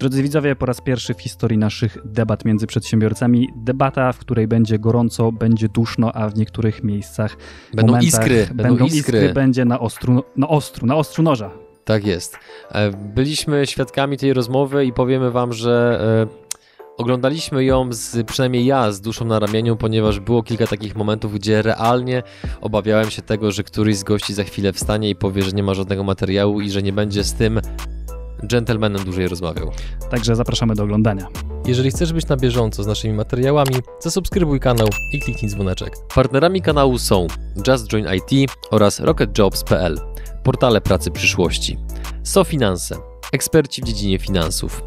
Drodzy widzowie, po raz pierwszy w historii naszych debat między przedsiębiorcami, debata, w której będzie gorąco, będzie duszno, a w niektórych miejscach będą iskry, będą, iskry. iskry, będzie na ostru, na ostru, na ostru noża. Tak jest. E, byliśmy świadkami tej rozmowy i powiemy wam, że e, Oglądaliśmy ją, z, przynajmniej ja, z duszą na ramieniu, ponieważ było kilka takich momentów, gdzie realnie obawiałem się tego, że któryś z gości za chwilę wstanie i powie, że nie ma żadnego materiału i że nie będzie z tym gentlemanem dłużej rozmawiał. Także zapraszamy do oglądania. Jeżeli chcesz być na bieżąco z naszymi materiałami, zasubskrybuj kanał i kliknij dzwoneczek. Partnerami kanału są Just Join IT oraz RocketJobs.pl, portale pracy przyszłości, SoFinanse, eksperci w dziedzinie finansów,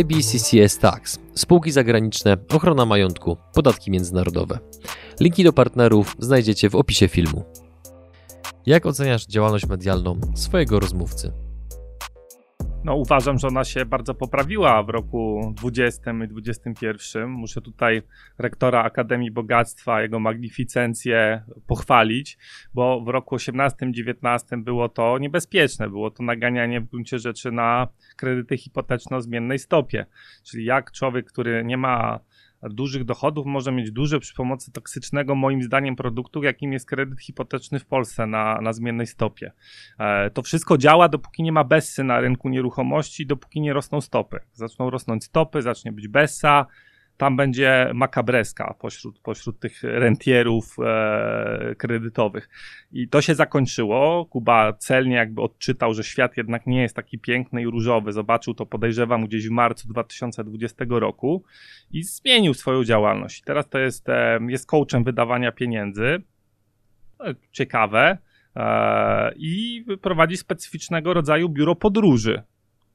IBCCS Tax, spółki zagraniczne, ochrona majątku, podatki międzynarodowe. Linki do partnerów znajdziecie w opisie filmu. Jak oceniasz działalność medialną swojego rozmówcy? No, uważam, że ona się bardzo poprawiła w roku 20 i 21. Muszę tutaj rektora Akademii Bogactwa, jego magnificencję pochwalić, bo w roku 18-19 było to niebezpieczne. Było to naganianie w gruncie rzeczy na kredyty hipoteczne o zmiennej stopie. Czyli jak człowiek, który nie ma dużych dochodów może mieć duże przy pomocy toksycznego, moim zdaniem, produktu, jakim jest kredyt hipoteczny w Polsce na, na zmiennej stopie. E, to wszystko działa, dopóki nie ma bessy na rynku nieruchomości, dopóki nie rosną stopy. Zaczną rosnąć stopy, zacznie być bessa, tam będzie makabreska pośród, pośród tych rentierów e, kredytowych. I to się zakończyło. Kuba celnie jakby odczytał, że świat jednak nie jest taki piękny i różowy. Zobaczył to, podejrzewam, gdzieś w marcu 2020 roku i zmienił swoją działalność. Teraz to jest, e, jest coachem wydawania pieniędzy. Ciekawe. E, I prowadzi specyficznego rodzaju biuro podróży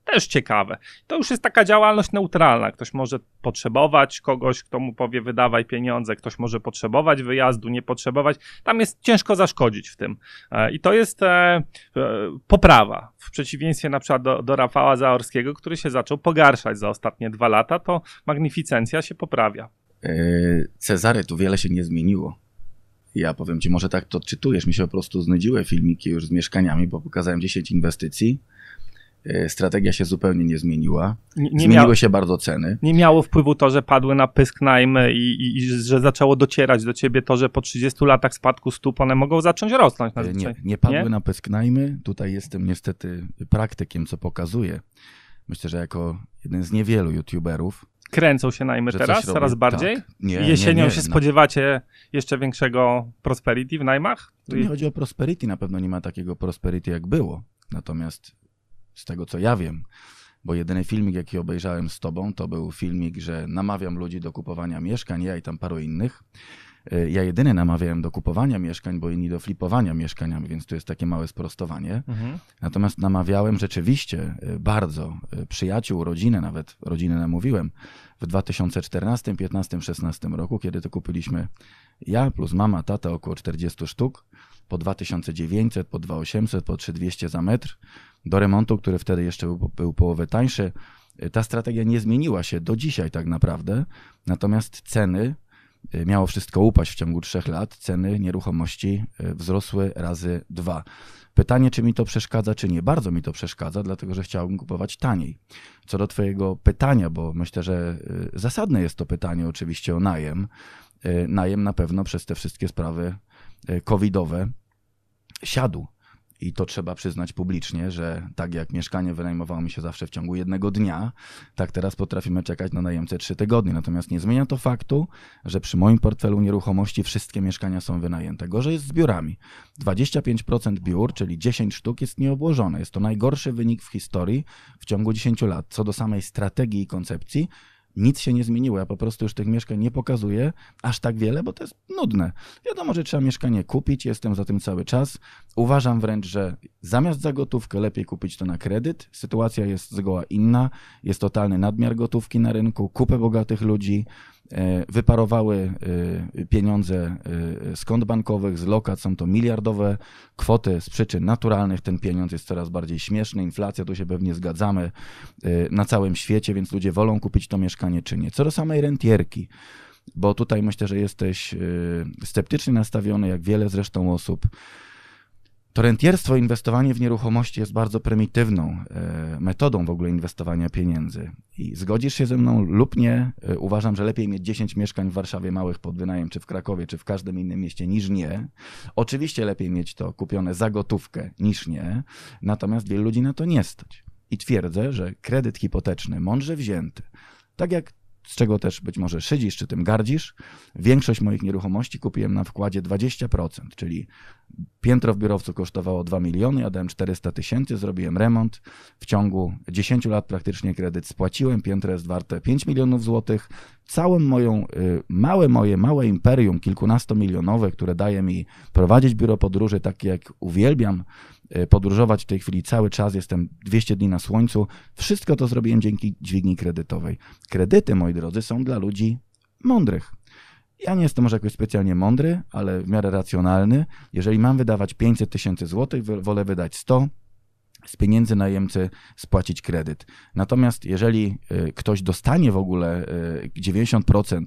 też ciekawe. To już jest taka działalność neutralna. Ktoś może potrzebować kogoś, kto mu powie wydawaj pieniądze, ktoś może potrzebować wyjazdu, nie potrzebować. Tam jest ciężko zaszkodzić w tym. E, I to jest e, e, poprawa. W przeciwieństwie na przykład do, do Rafała Zaorskiego, który się zaczął pogarszać za ostatnie dwa lata, to magnificencja się poprawia. Cezary, tu wiele się nie zmieniło. Ja powiem ci, może tak to odczytujesz. Mi się po prostu znudziły filmiki już z mieszkaniami, bo pokazałem 10 inwestycji strategia się zupełnie nie zmieniła. Nie, nie Zmieniły miało, się bardzo ceny. Nie miało wpływu to, że padły na pysk najmy i, i, i, że zaczęło docierać do ciebie to, że po 30 latach spadku stóp one mogą zacząć rosnąć. E, nie, nie padły nie? na pysk najmy. Tutaj jestem niestety praktykiem, co pokazuje. Myślę, że jako jeden z niewielu youtuberów. Kręcą się najmy teraz coraz bardziej? Tak. Nie, Jesienią się no. spodziewacie jeszcze większego prosperity w najmach? Tu nie chodzi o prosperity, na pewno nie ma takiego prosperity jak było. Natomiast z tego co ja wiem, bo jedyny filmik, jaki obejrzałem z tobą, to był filmik, że namawiam ludzi do kupowania mieszkań, ja i tam paru innych. E, ja jedyny namawiałem do kupowania mieszkań, bo inni do flipowania mieszkaniami, więc tu jest takie małe sprostowanie. Mhm. Natomiast namawiałem rzeczywiście e, bardzo e, przyjaciół, rodzinę, nawet rodzinę namówiłem w 2014, 15, 16 roku, kiedy to kupiliśmy ja plus mama, tata około 40 sztuk po 2900, po 2800, po 3200 za metr do remontu, który wtedy jeszcze był, był połowę tańszy. Ta strategia nie zmieniła się do dzisiaj tak naprawdę, natomiast ceny y, miało wszystko upaść w ciągu trzech lat, ceny nieruchomości y, wzrosły razy dwa. Pytanie, czy mi to przeszkadza, czy nie. Bardzo mi to przeszkadza, dlatego że chciałbym kupować taniej. Co do Twojego pytania, bo myślę, że y, zasadne jest to pytanie oczywiście o najem. Najem na pewno przez te wszystkie sprawy covidowe siadł. I to trzeba przyznać publicznie, że tak jak mieszkanie wynajmowało mi się zawsze w ciągu jednego dnia, tak teraz potrafimy czekać na najemcę trzy tygodnie. Natomiast nie zmienia to faktu, że przy moim portfelu nieruchomości wszystkie mieszkania są wynajęte. Gorzej jest z biurami. 25% biur, czyli 10 sztuk jest nieobłożone. Jest to najgorszy wynik w historii w ciągu 10 lat. Co do samej strategii i koncepcji, nic się nie zmieniło. Ja po prostu już tych mieszkań nie pokazuję aż tak wiele, bo to jest nudne. Wiadomo, że trzeba mieszkanie kupić, jestem za tym cały czas. Uważam wręcz, że zamiast za gotówkę lepiej kupić to na kredyt. Sytuacja jest zgoła inna. Jest totalny nadmiar gotówki na rynku, kupę bogatych ludzi, wyparowały e, pieniądze e, z kont bankowych, z lokat, są to miliardowe kwoty z przyczyn naturalnych. Ten pieniądz jest coraz bardziej śmieszny, inflacja, tu się pewnie zgadzamy na całym świecie, więc ludzie wolą kupić to mieszkanie czy nie. Co do samej rentierki, bo tutaj myślę, że jesteś sceptycznie nastawiony, jak wiele zresztą osób. To rentierstwo, inwestowanie w nieruchomości jest bardzo prymitywną e, metodą w ogóle inwestowania pieniędzy. I zgodzisz się ze mną lub nie, e, uważam, że lepiej mieć 10 mieszkań w Warszawie małych pod wynajem, czy w Krakowie, czy w każdym innym mieście, niż nie. Oczywiście lepiej mieć to kupione za gotówkę, niż nie. Natomiast wielu ludzi na to nie stać. I twierdzę, że kredyt hipoteczny, mądrze wzięty, tak jak z czego też być może szydzisz, czy tym gardzisz. Większość moich nieruchomości kupiłem na wkładzie 20%, czyli piętro w biurowcu kosztowało 2 miliony, ja dałem 400 tysięcy, zrobiłem remont. W ciągu 10 lat praktycznie kredyt spłaciłem, piętro jest warte 5 milionów złotych. Całą moją, y, małe moje, małe imperium, kilkunastomilionowe, które daje mi prowadzić biuro podróży, takie jak uwielbiam, podróżować w tej chwili cały czas, jestem 200 dni na słońcu. Wszystko to zrobiłem dzięki dźwigni kredytowej. Kredyty, moi drodzy, są dla ludzi mądrych. Ja nie jestem może jakoś specjalnie mądry, ale w miarę racjonalny. Jeżeli mam wydawać 500 tysięcy złotych, wolę wydać 100, z pieniędzy najemcy spłacić kredyt. Natomiast jeżeli y, ktoś dostanie w ogóle 90%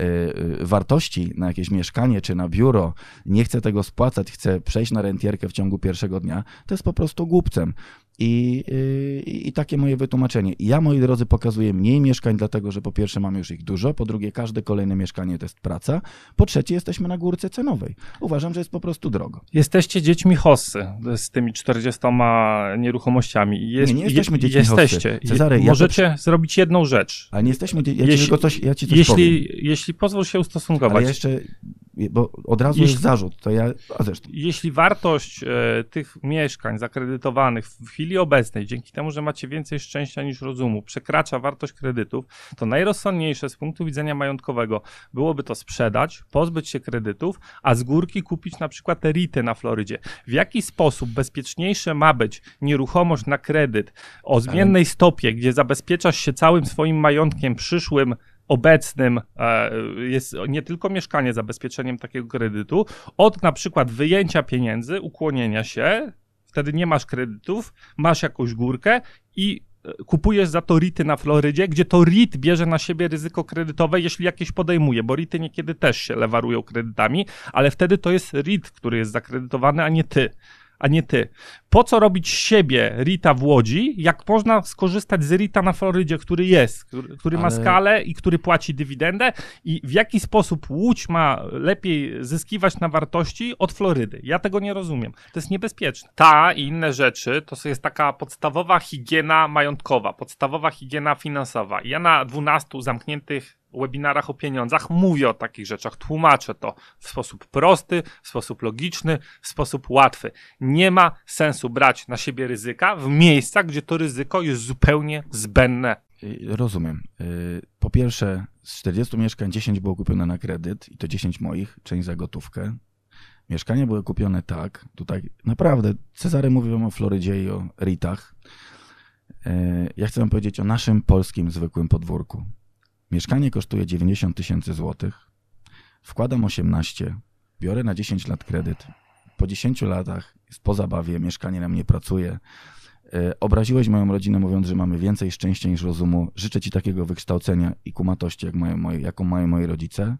y, wartości na jakieś mieszkanie czy na biuro, nie chce tego spłacać, chce przejść na rentierkę w ciągu pierwszego dnia, to jest po prostu głupcem. I, i, I, takie moje wytłumaczenie. Ja, moi drodzy, pokazuję mniej mieszkań, dlatego że po pierwsze mamy już ich dużo, po drugie każde kolejne mieszkanie to jest praca, po trzecie jesteśmy na górce cenowej. Uważam, że jest po prostu drogo. Jesteście dziećmi hossy z tymi 40 nieruchomościami. Jest, nie, nie jesteśmy dziećmi jesteście. hossy. Cezary, Możecie ja to... zrobić jedną rzecz. Ale nie jesteśmy dziećmi, ja jeśli, coś, ja ci coś jeśli, powiem. Jeśli pozwól się ustosunkować. Ale jeszcze bo od razu jeśli, jest zarzut, to ja, a zresztą. Jeśli wartość e, tych mieszkań zakredytowanych w chwili obecnej, dzięki temu, że macie więcej szczęścia niż rozumu, przekracza wartość kredytów, to najrozsądniejsze z punktu widzenia majątkowego byłoby to sprzedać, pozbyć się kredytów, a z górki kupić na przykład RITy na Florydzie. W jaki sposób bezpieczniejsze ma być nieruchomość na kredyt? O zmiennej stopie, gdzie zabezpieczasz się całym swoim majątkiem przyszłym obecnym e, jest nie tylko mieszkanie zabezpieczeniem takiego kredytu, od na przykład wyjęcia pieniędzy, ukłonienia się, wtedy nie masz kredytów, masz jakąś górkę i e, kupujesz za to RITy na Florydzie, gdzie to RIT bierze na siebie ryzyko kredytowe, jeśli jakieś podejmuje, bo RITy niekiedy też się lewarują kredytami, ale wtedy to jest RIT, który jest zakredytowany, a nie ty a nie ty. Po co robić siebie Rita w Łodzi, jak można skorzystać z Rita na Florydzie, który jest, który, który Ale... ma skalę i który płaci dywidendę i w jaki sposób Łódź ma lepiej zyskiwać na wartości od Florydy? Ja tego nie rozumiem. To jest niebezpieczne. Ta i inne rzeczy to jest taka podstawowa higiena majątkowa, podstawowa higiena finansowa. Ja na 12 zamkniętych webinarach o pieniądzach mówię o takich rzeczach, tłumaczę to w sposób prosty, w sposób logiczny, w sposób łatwy. Nie ma sensu brać na siebie ryzyka w miejscach, gdzie to ryzyko jest zupełnie zbędne. Rozumiem. Y, po pierwsze, z 40 mieszkań 10 było kupione na kredyt i to 10 moich, część za gotówkę. Mieszkania były kupione tak, tutaj naprawdę, Cezary mówił o Florydzie i o Ritach. Y, ja chcę wam powiedzieć o naszym polskim zwykłym podwórku. Mieszkanie kosztuje 90 tysięcy złotych. Wkładam 18, biorę na 10 lat kredyt. Po 10 latach, po zabawie, mieszkanie na mnie pracuje. E, obraziłeś moją rodzinę, mówiąc, że mamy więcej szczęścia niż rozumu. Życzę ci takiego wykształcenia i kumatości, jak mają moje, jaką mają moi rodzice.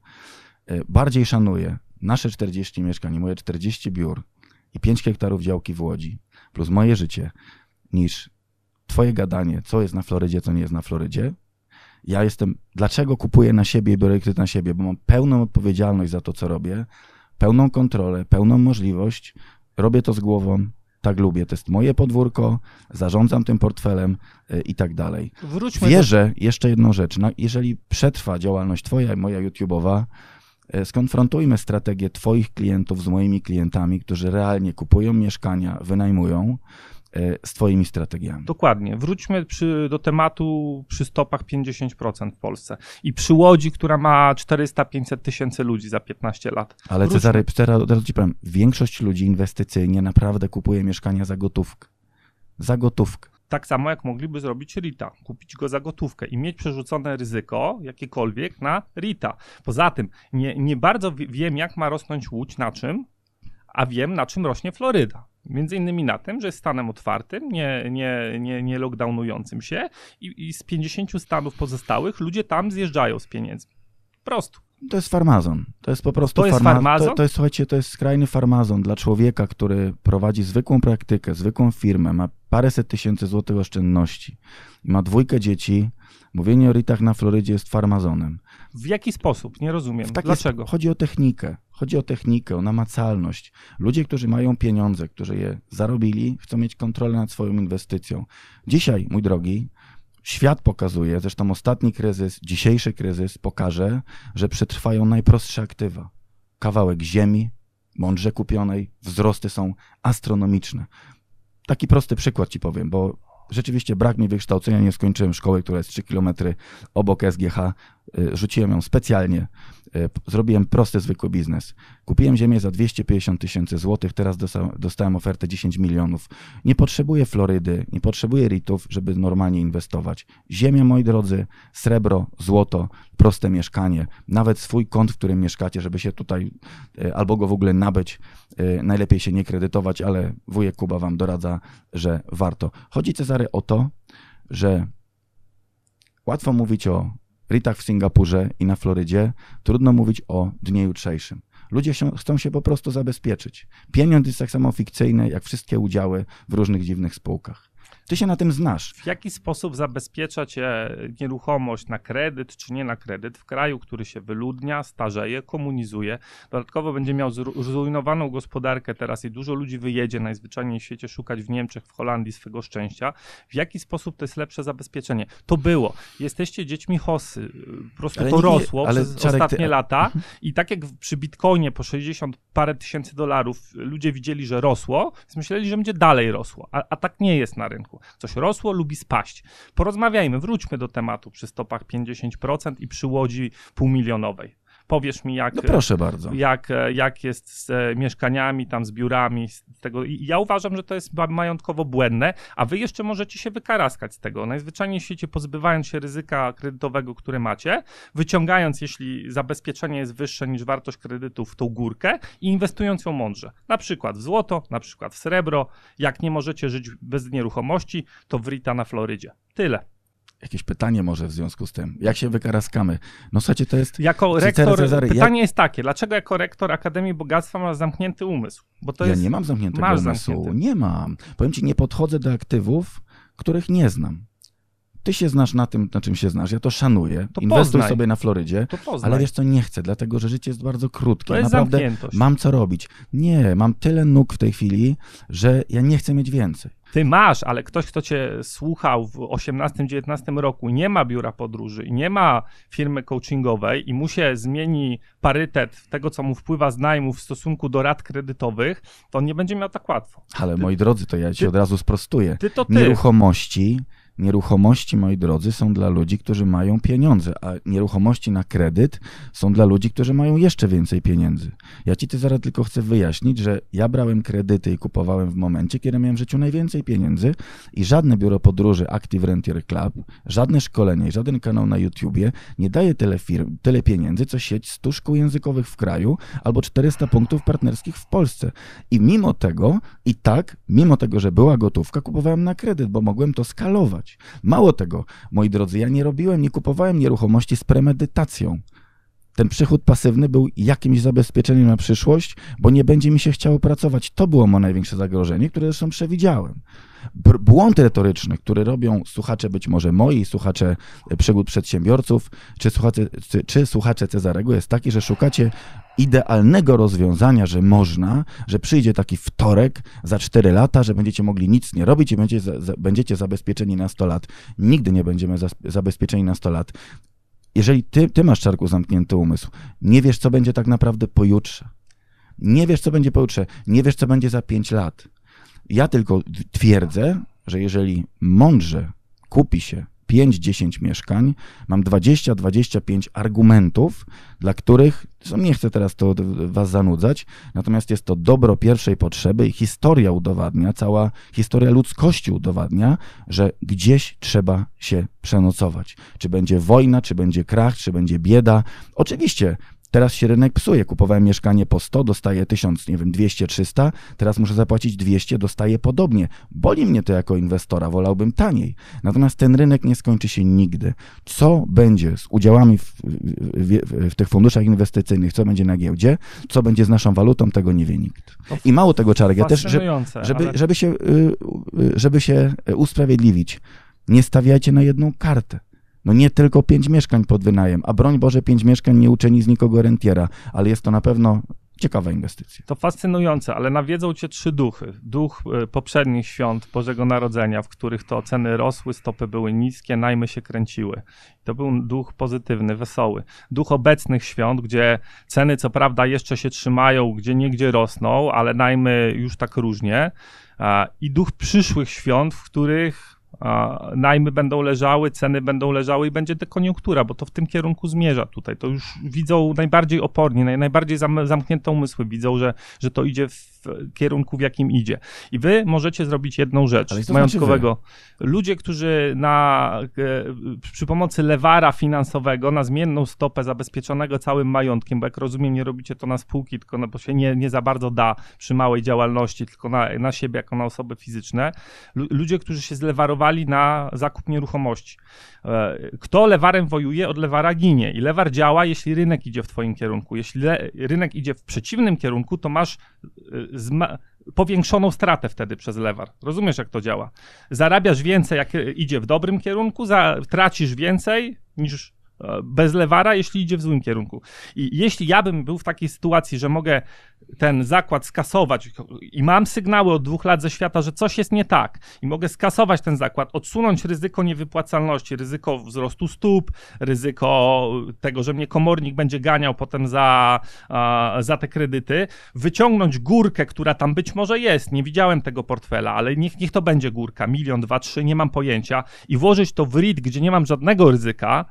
E, bardziej szanuję nasze 40 mieszkań, moje 40 biur i 5 hektarów działki w Łodzi, plus moje życie, niż twoje gadanie, co jest na Florydzie, co nie jest na Florydzie, ja jestem, dlaczego kupuję na siebie i biorę kredyt na siebie? Bo mam pełną odpowiedzialność za to, co robię, pełną kontrolę, pełną możliwość, robię to z głową, tak lubię, to jest moje podwórko, zarządzam tym portfelem y, i tak dalej. Wróćmy Wierzę, do... jeszcze jedną rzecz, no, jeżeli przetrwa działalność twoja i moja YouTube'owa, y, skonfrontujmy strategię twoich klientów z moimi klientami, którzy realnie kupują mieszkania, wynajmują, z Twoimi strategiami. Dokładnie. Wróćmy przy, do tematu przy stopach 50% w Polsce i przy Łodzi, która ma 400-500 tysięcy ludzi za 15 lat. Ale Wróćmy. Cezary, teraz Ci powiem, większość ludzi inwestycyjnie naprawdę kupuje mieszkania za gotówkę. Za gotówkę. Tak samo jak mogliby zrobić RITA, kupić go za gotówkę i mieć przerzucone ryzyko jakiekolwiek na RITA. Poza tym nie, nie bardzo wiem, jak ma rosnąć Łódź, na czym, a wiem, na czym rośnie Floryda. Między innymi na tym, że jest stanem otwartym, nie, nie, nie, nie lockdownującym się i, i z 50 stanów pozostałych ludzie tam zjeżdżają z pieniędzmi. Prosto. To jest farmazon. To jest po prostu To jest farma- farmazon? To, to jest, słuchajcie, to jest skrajny farmazon dla człowieka, który prowadzi zwykłą praktykę, zwykłą firmę, ma paręset tysięcy złotych oszczędności ma dwójkę dzieci. Mówienie o ritach na Florydzie jest farmazonem. W jaki sposób? Nie rozumiem. Dlaczego? Chodzi o technikę. Chodzi o technikę, o namacalność. Ludzie, którzy mają pieniądze, którzy je zarobili, chcą mieć kontrolę nad swoją inwestycją. Dzisiaj, mój drogi, świat pokazuje, zresztą ostatni kryzys, dzisiejszy kryzys pokaże, że przetrwają najprostsze aktywa. Kawałek ziemi, mądrze kupionej, wzrosty są astronomiczne. Taki prosty przykład ci powiem, bo rzeczywiście brak mi wykształcenia, nie skończyłem szkoły, która jest 3 km obok SGH. Y, Rzuciłem ją specjalnie. Y, Zrobiłem prosty, zwykły biznes. Kupiłem ziemię za 250 tysięcy złotych, teraz dostałem ofertę 10 milionów. Nie potrzebuję Florydy, nie potrzebuję RIT-ów, żeby normalnie inwestować. Ziemia, moi drodzy, srebro, złoto, proste mieszkanie, nawet swój kąt, w którym mieszkacie, żeby się tutaj y, albo go w ogóle nabyć. Najlepiej się nie kredytować, ale wujek Kuba wam doradza, że warto. Chodzi Cezary o to, że łatwo mówić o RITach w Singapurze i na Florydzie, trudno mówić o dniu jutrzejszym. Ludzie się, chcą się po prostu zabezpieczyć. Pieniądz jest tak samo fikcyjny jak wszystkie udziały w różnych dziwnych spółkach. Ty się na tym znasz. W jaki sposób zabezpiecza cię nieruchomość na kredyt czy nie na kredyt w kraju, który się wyludnia, starzeje, komunizuje, dodatkowo będzie miał zru- zrujnowaną gospodarkę teraz i dużo ludzi wyjedzie najzwyczajniej w świecie szukać w Niemczech, w Holandii swego szczęścia. W jaki sposób to jest lepsze zabezpieczenie? To było. Jesteście dziećmi Hossy. Po prostu Ale to nie- rosło ale przez Czarek, ty- ostatnie lata i tak jak przy Bitcoinie po 60 parę tysięcy dolarów ludzie widzieli, że rosło, więc myśleli, że będzie dalej rosło, a, a tak nie jest na rynku. Coś rosło, lubi spaść. Porozmawiajmy, wróćmy do tematu przy stopach 50% i przy łodzi półmilionowej. Powiesz mi, jak, No proszę bardzo. jak, e, jak jest z e, mieszkaniami, tam z biurami, z tego. I ja uważam, że to jest majątkowo błędne, a wy jeszcze możecie się wykaraskać z tego. Najzwyczajniej w świecie pozbywając się ryzyka kredytowego, które macie, wyciągając, jeśli zabezpieczenie jest wyższe niż wartość kredytu w tą górkę i inwestując ją mądrze. Na przykład w złoto, na przykład w srebro. Jak nie możecie żyć bez nieruchomości, to w RITA na Florydzie. Tyle. Jakieś pytanie może w związku z tym. Jak się wykaraskamy? No słuchajcie, to jest... Jako rektor, Cezary, pytanie jest takie, dlaczego jako rektor Akademii Bogactwa masz zamknięty umysł? Bo to ja jest... nie mam zamkniętego umysłu. zamknięty. Nie mam. Powiem ci, nie podchodzę do aktywów, których nie znam. Ty się znasz na tym, na czym się znasz. Ja to szanuję. To Inwestuj poznaj. sobie na Florydzie. Ale wiesz co, nie chcę, dlatego że życie jest bardzo krótkie. jest Naprawdę zamkniętość. mam co robić. Nie, mam tyle nóg w tej chwili, że ja nie chcę mieć więcej. Ty masz, ale ktoś, kto cię słuchał w 18-19 roku, nie ma biura podróży i nie ma firmy coachingowej i mu się zmieni parytet tego, co mu wpływa z najmu w stosunku do rat kredytowych, to on nie będzie miał tak łatwo. Ale Ty- moi drodzy, to ja ci od razu sprostuję. Ty to ty. Nieruchomości, nieruchomości, moi drodzy, są dla ludzi, którzy mają pieniądze, a nieruchomości na kredyt są dla ludzi, którzy mają jeszcze więcej pieniędzy. Ja ci ty zaraz tylko chcę wyjaśnić, że ja brałem kredyty i kupowałem w momencie, kiedy miałem w życiu najwięcej pieniędzy i żadne biuro podróży Active Rentier Club, żadne szkolenie żaden kanał na YouTubie nie daje tyle firm, tyle pieniędzy, co sieć 100 szkół językowych w kraju albo 400 punktów partnerskich w Polsce. I mimo tego, i tak, mimo tego, że była gotówka, kupowałem na kredyt, bo mogłem to skalować. Mało tego, moi drodzy, ja nie robiłem, nie kupowałem nieruchomości z premedytacją. Ten przychód pasywny był jakimś zabezpieczeniem na przyszłość, bo nie będzie mi się chciało pracować. To było moje największe zagrożenie, które zresztą przewidziałem. Błąd retoryczny, który robią słuchacze być może moi, słuchacze e, przygód przedsiębiorców, czy słuchacze, czy, czy słuchacze Cezarego jest taki, że szukacie idealnego rozwiązania, że można, że przyjdzie taki wtorek za 4 lata, że będziecie mogli nic nie robić i będziecie, za, za, będziecie zabezpieczeni na 100 lat. Nigdy nie będziemy zas- zabezpieczeni na 100 lat. Jeżeli ty, ty masz, Czarku, zamknięty umysł, nie wiesz, co będzie tak naprawdę pojutrze. Nie wiesz, co będzie pojutrze. Nie wiesz, co będzie za 5 lat. Ja tylko twierdzę, że jeżeli mądrze kupi się 5-10 mieszkań, mam 20-25 argumentów, dla których, nie chcę teraz to was zanudzać, natomiast jest to dobro pierwszej potrzeby i historia udowadnia, cała historia ludzkości udowadnia, że gdzieś trzeba się przenocować. Czy będzie wojna, czy będzie krach, czy będzie bieda. Oczywiście Teraz się rynek psuje. Kupowałem mieszkanie po 100, dostaję 1000, nie wiem, 200, 300, teraz muszę zapłacić 200, dostaję podobnie. Boli mnie to jako inwestora, wolałbym taniej. Natomiast ten rynek nie skończy się nigdy. Co będzie z udziałami w, w, w tych funduszach inwestycyjnych, co będzie na giełdzie, co będzie z naszą walutą, tego nie wie nikt. I mało tego, Czarek, ja też, żeby, żeby, żeby, się, y, y, żeby się usprawiedliwić, nie stawiajcie na jedną kartę. No nie tylko pięć mieszkań pod wynajem, a broń Boże, pięć mieszkań nie uczyni z nikogo rentiera, ale jest to na pewno ciekawa inwestycja. To fascynujące, ale nawiedzą cię trzy duchy. Duch y, poprzednich świąt Bożego Narodzenia, w których to ceny rosły, stopy były niskie, najmy się kręciły. To był duch pozytywny, wesoły. Duch obecnych świąt, gdzie ceny co prawda jeszcze się trzymają, gdzie niegdzie rosną, ale najmy już tak różnie. I duch przyszłych świąt, w których najmy będą leżały, ceny będą leżały i będzie dekoniunktura, bo to w tym kierunku zmierza tutaj. To już widzą najbardziej oporni, naj, najbardziej zam, zamknięte umysły widzą, że, że to idzie w kierunku, w jakim idzie. I wy możecie zrobić jedną rzecz Ale majątkowego. Znaczy Ludzie, którzy na, e, przy pomocy lewara finansowego na zmienną stopę zabezpieczonego całym majątkiem, bo jak rozumiem, nie robicie to na spółki, tylko na, bo się nie, nie za bardzo da przy małej działalności, tylko na, na siebie jako na osoby fizyczne. Ludzie, którzy się zlewarowali na zakup nieruchomości. E, kto lewarem wojuje, od lewara ginie. I lewar działa, jeśli rynek idzie w twoim kierunku. Jeśli rynek idzie w przeciwnym kierunku, to masz e, powiększoną stratę wtedy przez lewar. Rozumiesz, jak to działa? Zarabiasz więcej, jak idzie w dobrym kierunku, za, tracisz więcej niż bez lewara, jeśli idzie w złym kierunku. I jeśli ja bym był w takiej sytuacji, że mogę ten zakład skasować i mam sygnały od dwóch lat ze świata, że coś jest nie tak i mogę skasować ten zakład, odsunąć ryzyko niewypłacalności, ryzyko wzrostu stóp, ryzyko tego, że mnie komornik będzie ganiał potem za, za te kredyty, wyciągnąć górkę, która tam być może jest, nie widziałem tego portfela, ale niech, niech to będzie górka, milion, dwa, trzy, nie mam pojęcia. I włożyć to w RIT, gdzie nie mam żadnego ryzyka,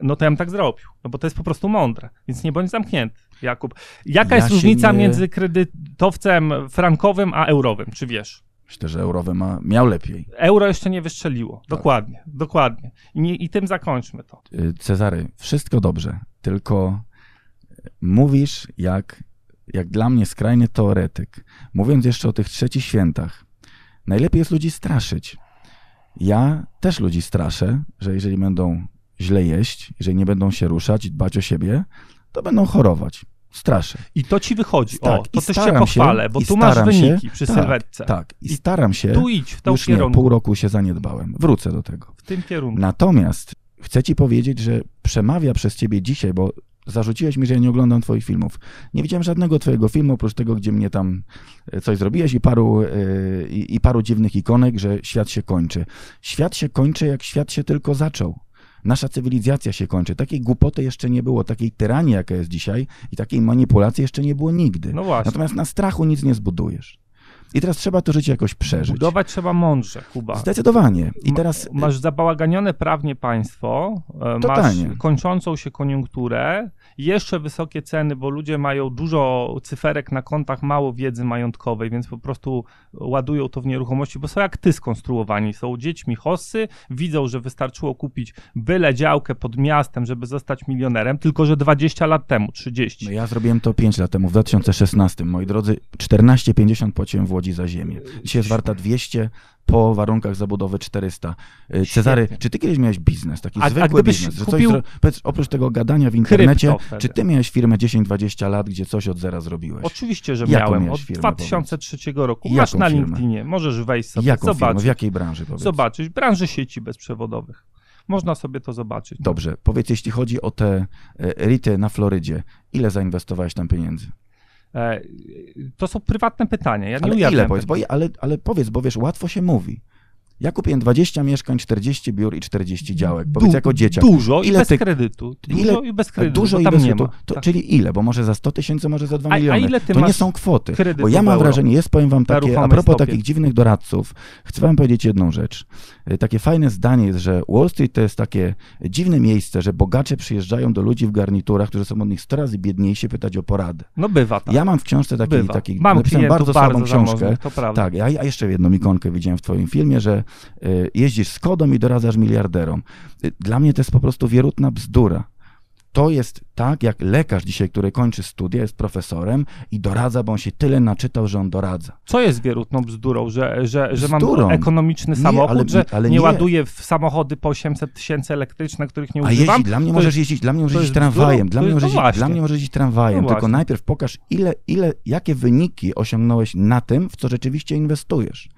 no to ja bym tak zrobił, no bo to jest po prostu mądre, więc nie bądź zamknięty, Jakub. Jaka Ja jest różnica nie- między kredytowcem frankowym a eurowym, czy wiesz? Myślę, że eurowe ma, miał lepiej. Euro jeszcze nie wystrzeliło, Tak. dokładnie, dokładnie. I, nie, I tym zakończmy to. Y, Cezary, wszystko dobrze, tylko mówisz jak, jak dla mnie skrajny teoretyk. Mówiąc jeszcze o tych trzecich świętach, najlepiej jest ludzi straszyć. Ja też ludzi straszę, że jeżeli będą źle jeść, jeżeli nie będą się ruszać, dbać o siebie, to będą chorować. Straszę. I to ci wychodzi, o, Tak, to i też cię się- pochwalę, bo i tu masz staram się- wyniki przy tak, sylwetce. Tak, i I staram się. Tu idź w tą Już nie, kierunku, pół roku się zaniedbałem. Wrócę do tego. w tym kierunku. Natomiast chcę ci powiedzieć, że przemawia przez ciebie dzisiaj, bo zarzuciłeś mi, że ja nie oglądam twoich filmów. Nie widziałem żadnego twojego filmu, oprócz tego, gdzie mnie tam e, coś zrobiłeś i paru, i, i paru dziwnych ikonek, że świat się kończy. Świat się kończy, jak świat się tylko zaczął. Nasza cywilizacja się kończy. Takiej głupoty jeszcze nie było, takiej tyranii, jaka jest dzisiaj i takiej manipulacji jeszcze nie było nigdy. No właśnie. Natomiast na strachu nic nie zbudujesz. I teraz trzeba to życie jakoś przeżyć. Budować trzeba mądrze, Kuba. Zdecydowanie. I teraz Masz zabałaganione prawnie państwo, e, Totalnie. masz kończącą się koniunkturę, jeszcze wysokie ceny, bo ludzie mają dużo cyferek na kontach, mało wiedzy majątkowej, więc po prostu ładują to w nieruchomości, bo są jak ty skonstruowani. Są dziećmi hossy, widzą, że wystarczyło kupić byle działkę pod miastem, żeby zostać milionerem, tylko że 20 lat temu, 30. No ja zrobiłem to 5 lat temu, w 2016. Moi drodzy, 14,50 płaciłem w Łodzi za ziemię. Dzisiaj jest warta 200, po warunkach zabudowy 400. Y, Cezary, Świetnie. czy ty kiedyś miałeś biznes, taki A- a zwykły gdybyś biznes? Że kupił- coś zro... Powiedz, oprócz tego gadania w internecie, czy ty miałeś firmę 10-20 lat, gdzie coś od zera zrobiłeś? Oczywiście, że Jaką miałem. Od firmę, 2003 roku. Jaką Masz na firmę? LinkedInie, możesz wejść sobie, Jaką firmę? zobaczyć. W jakiej branży powiedz? Zobaczyć. Branży sieci bezprzewodowych. Można sobie to zobaczyć. Dobrze, powiedz, jeśli chodzi o te e, RITy na Florydzie, ile zainwestowałeś tam pieniędzy? E, to są prywatne pytania. Ja nie Ale ujawniam ile powiedz? Bo, ale, ale powiedz, bo wiesz, łatwo się mówi. Ja kupiłem 20 mieszkań, 40 biur i 40 działek. Powiedz Du- jako dzieciak. Dużo i Ile bez ty- kredytu. Dużo ile- i bez kredytu, Dużo i bez nie to, Tak. Czyli ile? Bo może za 100 tysięcy, może za 2 A- a miliony. ile ty to nie są kwoty. kredytu Bo ja mam wrażenie, jest, powiem wam takie, a propos stopie. takich dziwnych doradców, chcę wam powiedzieć jedną rzecz. Y, Takie fajne zdanie jest, że Wall Street to jest takie dziwne miejsce, że bogacze przyjeżdżają do ludzi w garniturach, którzy są od nich 100 razy biedniejsi, pytać o poradę. No bywa tak. Ja mam w książce taki, bywa. taki Mam napisałem klientów bardzo słabą książkę. zamożnych, to prawda. Tak, ja, ja jeszcze jedną ikonkę widziałem w twoim filmie, że y, jeździsz z kodą i doradzasz miliarderom. Y, Dla mnie to jest po prostu wierutna bzdura. to jest tak, jak lekarz dzisiaj, który kończy studia, jest profesorem i doradza, bo on się tyle naczytał, że on doradza. Co jest wierutną bzdurą, że, że, że mam Bzdurą. ekonomiczny Nie, samochód, ale- że ale nie, nie. ładuję w samochody po 800 tysięcy elektryczne, których nie A używam? jeździ, dla mnie to możesz jeździć, dla mnie możesz jeździć tramwajem, dla mnie, możesz no jeździć, dla mnie możesz jeździć tramwajem, No tylko właśnie. najpierw pokaż, ile, ile, jakie wyniki osiągnąłeś na tym, w co rzeczywiście inwestujesz.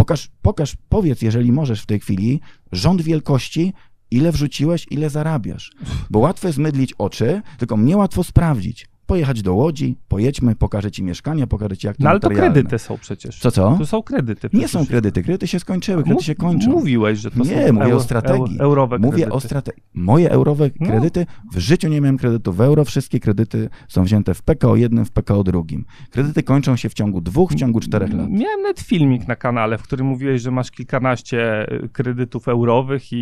Pokaż, pokaż, powiedz, jeżeli możesz w tej chwili, rząd wielkości, ile wrzuciłeś, ile zarabiasz. Bo łatwo jest mydlić oczy, tylko mnie łatwo sprawdzić. Pojechać do Łodzi, pojedźmy, pokażę ci mieszkania, pokażę ci jak to No ale to kredyty są przecież. Co, co? To są kredyty. Nie są kredyty, kredyty się skończyły, kredyty się kończą. Mówiłeś, że to Nie, są mówię o euro- strategii. euro- Eurowe Mówię kredyty. o strategii. Moje eurowe No. kredyty, w życiu nie miałem kredytu w euro, wszystkie kredyty są wzięte w PKO jednym, w PKO drugim. Kredyty kończą się w ciągu dwóch, w ciągu czterech lat. Miałem nawet filmik na kanale, w którym mówiłeś, że masz kilkanaście y, kredytów eurowych i,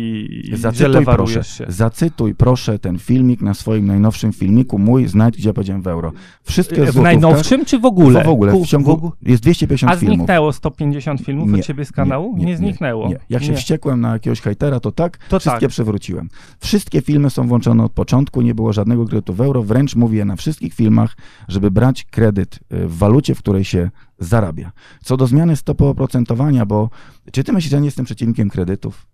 i Zacytuj proszę, się. zacytuj proszę ten filmik na swoim najnowszym filmiku, mój, znajdź gdzie ja w euro. Wszystkie W najnowszym czy w ogóle? W ogóle, w ciągu, jest 250 A filmów. zniknęło 150 filmów od ciebie z kanału? Nie, zniknęło. Nie. Jak się Nie. wściekłem na jakiegoś hejtera, to tak, To wszystkie tak. przewróciłem. Wszystkie filmy są włączone od początku, nie było żadnego kredytu w euro, wręcz mówię na wszystkich filmach, żeby brać kredyt y, w walucie, w której się zarabia. Co do zmiany stopy oprocentowania, bo czy ty myślisz, że ja nie jestem przeciwnikiem kredytów?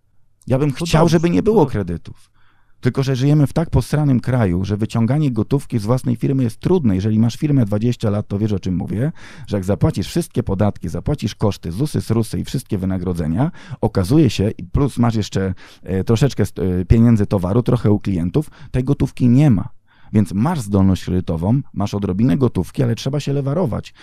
Ja bym To chciał, dobrze, żeby nie było kredytów. Tylko, że żyjemy w tak posranym kraju, że wyciąganie gotówki z własnej firmy jest trudne. Jeżeli masz firmę 20 lat, to wiesz o czym mówię, że jak zapłacisz wszystkie podatki, zapłacisz koszty, ZUSy, SRUSy i wszystkie wynagrodzenia, okazuje się, plus masz jeszcze e, troszeczkę e, pieniędzy towaru, trochę u klientów, tej gotówki nie ma. Więc masz zdolność kredytową, masz odrobinę gotówki, ale trzeba się lewarować.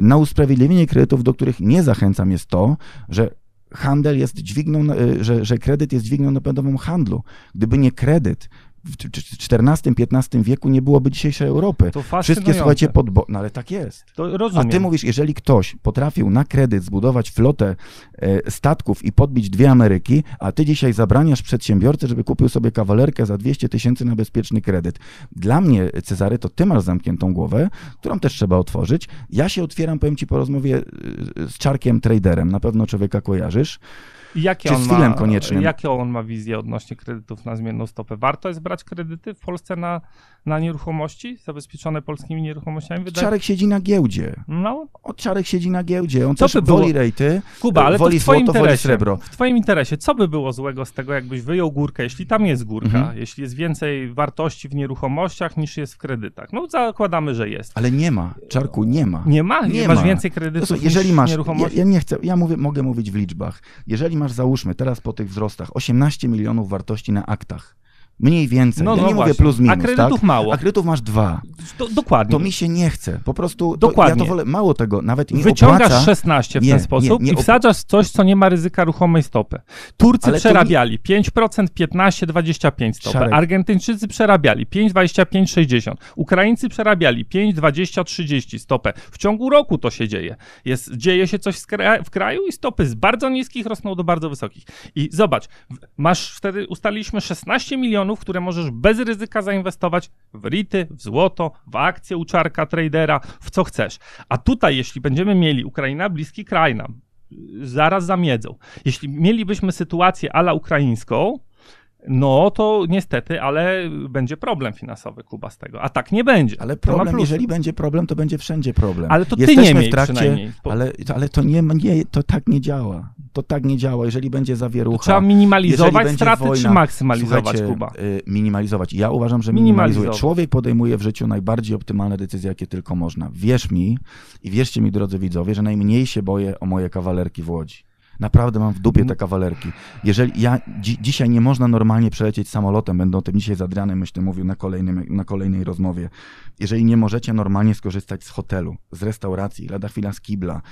Na usprawiedliwienie kredytów, do których nie zachęcam, jest to, że handel jest dźwigną, na- y, że, że kredyt jest dźwignią napędową handlu. Gdyby nie kredyt, w XIV-XV wieku nie byłoby dzisiejszej Europy. To Wszystkie, słuchajcie, podbo... No ale tak jest. A ty mówisz, jeżeli ktoś potrafił na kredyt zbudować flotę e, statków i podbić dwie Ameryki, a ty dzisiaj zabraniasz przedsiębiorcy, żeby kupił sobie kawalerkę za 200 tysięcy na bezpieczny kredyt. Dla mnie, Cezary, to ty masz zamkniętą głowę, którą też trzeba otworzyć. Ja się otwieram, powiem ci po rozmowie e, z Czarkiem Traderem, na pewno człowieka kojarzysz. Jakie czy on z ma, filmem koniecznym? Jakie on ma wizję odnośnie kredytów na zmienną stopę? Warto jest brać kredyty w Polsce na, na nieruchomości zabezpieczone polskimi nieruchomościami? Wydaje... Czarek siedzi na giełdzie. No, O, Czarek siedzi na giełdzie. On Co też by było? woli rejty, Kuba, ale woli to w twoim złoto, woli interesie. srebro. W twoim interesie, co by było złego z tego, jakbyś wyjął górkę, jeśli tam jest górka, Mhm. jeśli jest więcej wartości w nieruchomościach niż jest w kredytach? No zakładamy, że jest. Ale nie ma, Czarku, nie ma. Nie ma? Nie, Nie masz ma. więcej kredytów niż jeżeli masz, ja, nieruchomości? ja nie chcę, ja mówię, mogę mówić w liczbach. Jeżeli masz, załóżmy, teraz po tych wzrostach 18 milionów wartości na aktach, mniej więcej, No, ja no nie mówię właśnie. plus minus, A kredytów tak? mało. A kredytów masz dwa. Do, dokładnie. To mi się nie chce. Po prostu, to, Dokładnie. ja to wolę, mało tego, nawet nie Wyciągasz opłaca. 16 w Nie, ten nie, sposób nie i op- wsadzasz coś, co nie ma ryzyka ruchomej stopy. Turcy Ale to przerabiali 5%, 15, 25 stopę. Szarek. Argentyńczycy przerabiali 5, 25, 60. Ukraińcy przerabiali 5, 20, 30 stopę. W ciągu roku to się dzieje. Jest, dzieje się coś w kra- w kraju i stopy z bardzo niskich rosną do bardzo wysokich. I zobacz, masz wtedy, ustaliliśmy 16 milionów, które możesz bez ryzyka zainwestować w RITy, w złoto, w akcje u czarka tradera, w co chcesz. A tutaj, jeśli będziemy mieli Ukraina, bliski kraj nam, zaraz zamiedzą. Jeśli mielibyśmy sytuację ala ukraińską, no to niestety, ale będzie problem finansowy Kuba z tego. A tak nie będzie. Ale To problem, jeżeli będzie problem, to będzie wszędzie problem. Ale to ty Jesteśmy nie miej w trakcie, ale, ale to nie, nie, to tak nie działa. To tak nie działa. Jeżeli będzie zawierucha, Trzeba jeżeli minimalizować straty, wojna, czy maksymalizować, Kuba? y, minimalizować. Ja uważam, że minimalizuje. Człowiek podejmuje w życiu najbardziej optymalne decyzje, jakie tylko można. Wierz mi i wierzcie mi, drodzy widzowie, że najmniej się boję o moje kawalerki w Łodzi. Naprawdę mam w dupie te kawalerki. Jeżeli ja dzi dzisiaj nie można normalnie przelecieć samolotem, będę o tym dzisiaj z Adrianem, myślę, mówił na, kolejnym, na kolejnej rozmowie. Jeżeli nie możecie normalnie skorzystać z hotelu, z restauracji, lada chwila z kibla,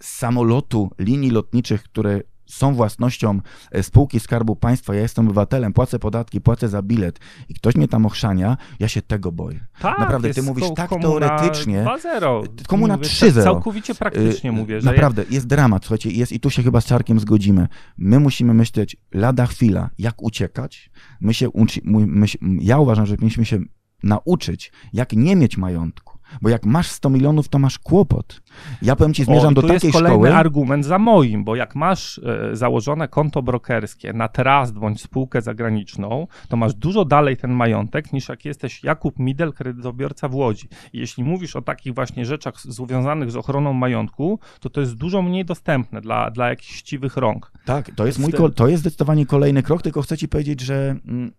z samolotu, linii lotniczych, które są własnością e, spółki Skarbu Państwa, ja jestem obywatelem, płacę podatki, płacę za bilet i ktoś mnie tam ochrzania, ja się tego boję. Tak, naprawdę, ty mówisz tak teoretycznie. 2-0. Komuna Mówię, 3-0. Całkowicie praktycznie Y, mówię, że Naprawdę, jest dramat, słuchajcie, jest i tu się chyba z Czarkiem zgodzimy. My musimy myśleć lada chwila, jak uciekać. My się uczy, my, my, ja uważam, że powinniśmy się nauczyć, jak nie mieć majątku. Bo jak masz 100 milionów, to masz kłopot. Ja powiem ci, zmierzam o, do takiej jest kolejny szkoły. argument za moim, bo jak masz e, założone konto brokerskie na trust bądź spółkę zagraniczną, to masz dużo dalej ten majątek niż jak jesteś Jakub Midel, kredytobiorca w Łodzi. I jeśli mówisz o takich właśnie rzeczach związanych z ochroną majątku, to to jest dużo mniej dostępne dla, dla jakichś chciwych rąk. Tak, to jest, mój, to jest zdecydowanie kolejny krok, tylko chcę ci powiedzieć, że mm,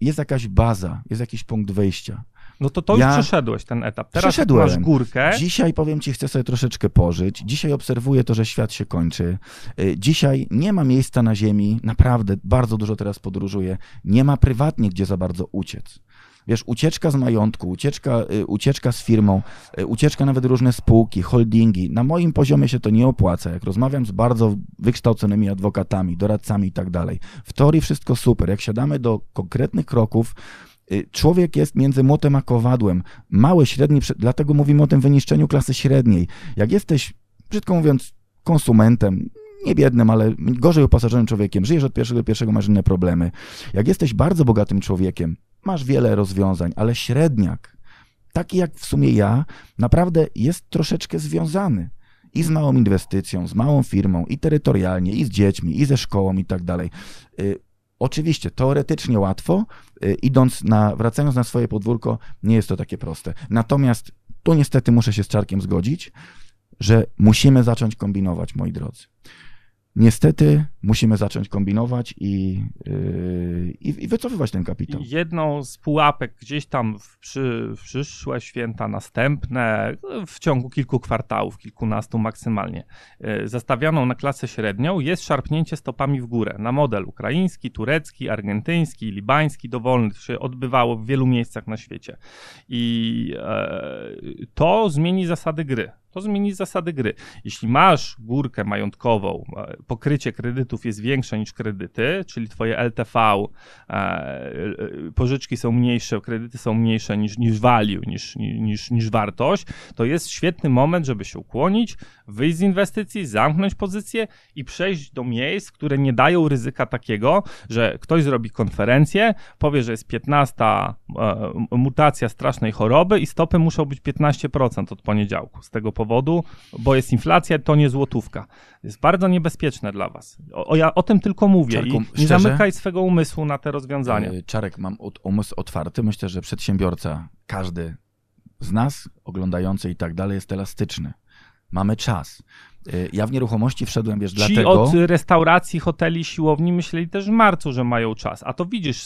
jest jakaś baza, jest jakiś punkt wyjścia. No to to Ja- już przeszedłeś ten etap. Teraz Przeszedłem. masz górkę, Dzisiaj powiem ci, chcę sobie troszeczkę pożyć. Dzisiaj obserwuję to, że świat się kończy. Y, Dzisiaj nie ma miejsca na ziemi, naprawdę bardzo dużo teraz podróżuję. Nie ma prywatnie gdzie za bardzo uciec. Wiesz, ucieczka z majątku, ucieczka, y, ucieczka z firmą, y, ucieczka nawet różne spółki, holdingi. Na moim poziomie się to nie opłaca. Jak rozmawiam z bardzo wykształconymi adwokatami, doradcami i tak dalej. W teorii wszystko super. Jak siadamy do konkretnych kroków, człowiek jest między młotem a kowadłem. Mały, średni, dlatego mówimy o tym wyniszczeniu klasy średniej. Jak jesteś, brzydko mówiąc, konsumentem, nie biednym, ale gorzej uposażonym człowiekiem, żyjesz od pierwszego do pierwszego, masz inne problemy. Jak jesteś bardzo bogatym człowiekiem, masz wiele rozwiązań, ale średniak, taki jak w sumie ja, naprawdę jest troszeczkę związany i z małą inwestycją, z małą firmą, i terytorialnie, i z dziećmi, i ze szkołą, i tak dalej. Oczywiście, teoretycznie łatwo, y, idąc na, wracając na swoje podwórko, nie jest to takie proste. Natomiast tu niestety muszę się z Czarkiem zgodzić, że musimy zacząć kombinować, moi drodzy. Niestety musimy zacząć kombinować i, yy, i, i wycofywać ten kapitał. jedną z pułapek gdzieś tam w, przy, w przyszłe święta następne, w ciągu kilku kwartałów, kilkunastu maksymalnie, e, zastawioną na klasę średnią jest szarpnięcie stopami w górę na model ukraiński, turecki, argentyński, libański, dowolny. To się odbywało w wielu miejscach na świecie. I e, to zmieni zasady gry. To zmieni zasady gry. Jeśli masz górkę majątkową, e, pokrycie kredytów jest większe niż kredyty, czyli twoje LTV, e, e, pożyczki są mniejsze, kredyty są mniejsze niż, niż value, niż, niż, niż wartość, to jest świetny moment, żeby się ukłonić, wyjść z inwestycji, zamknąć pozycję i przejść do miejsc, które nie dają ryzyka takiego, że ktoś zrobi konferencję, powie, że jest 15 e, mutacja strasznej choroby i stopy muszą być 15% od poniedziałku z tego powodu, bo jest inflacja, to nie złotówka. Jest bardzo niebezpieczne dla was. O, o, ja o tym tylko mówię Czarku, i nie szczerze? zamykaj swego umysłu na te rozwiązania. Yy, Czarek, mam umysł otwarty. Myślę, że przedsiębiorca, każdy z nas, oglądający i tak dalej, jest elastyczny. Mamy czas. Yy, Ja w nieruchomości wszedłem, wiesz, Ci dlatego... od restauracji, hoteli, siłowni myśleli też w marcu, że mają czas. A to widzisz,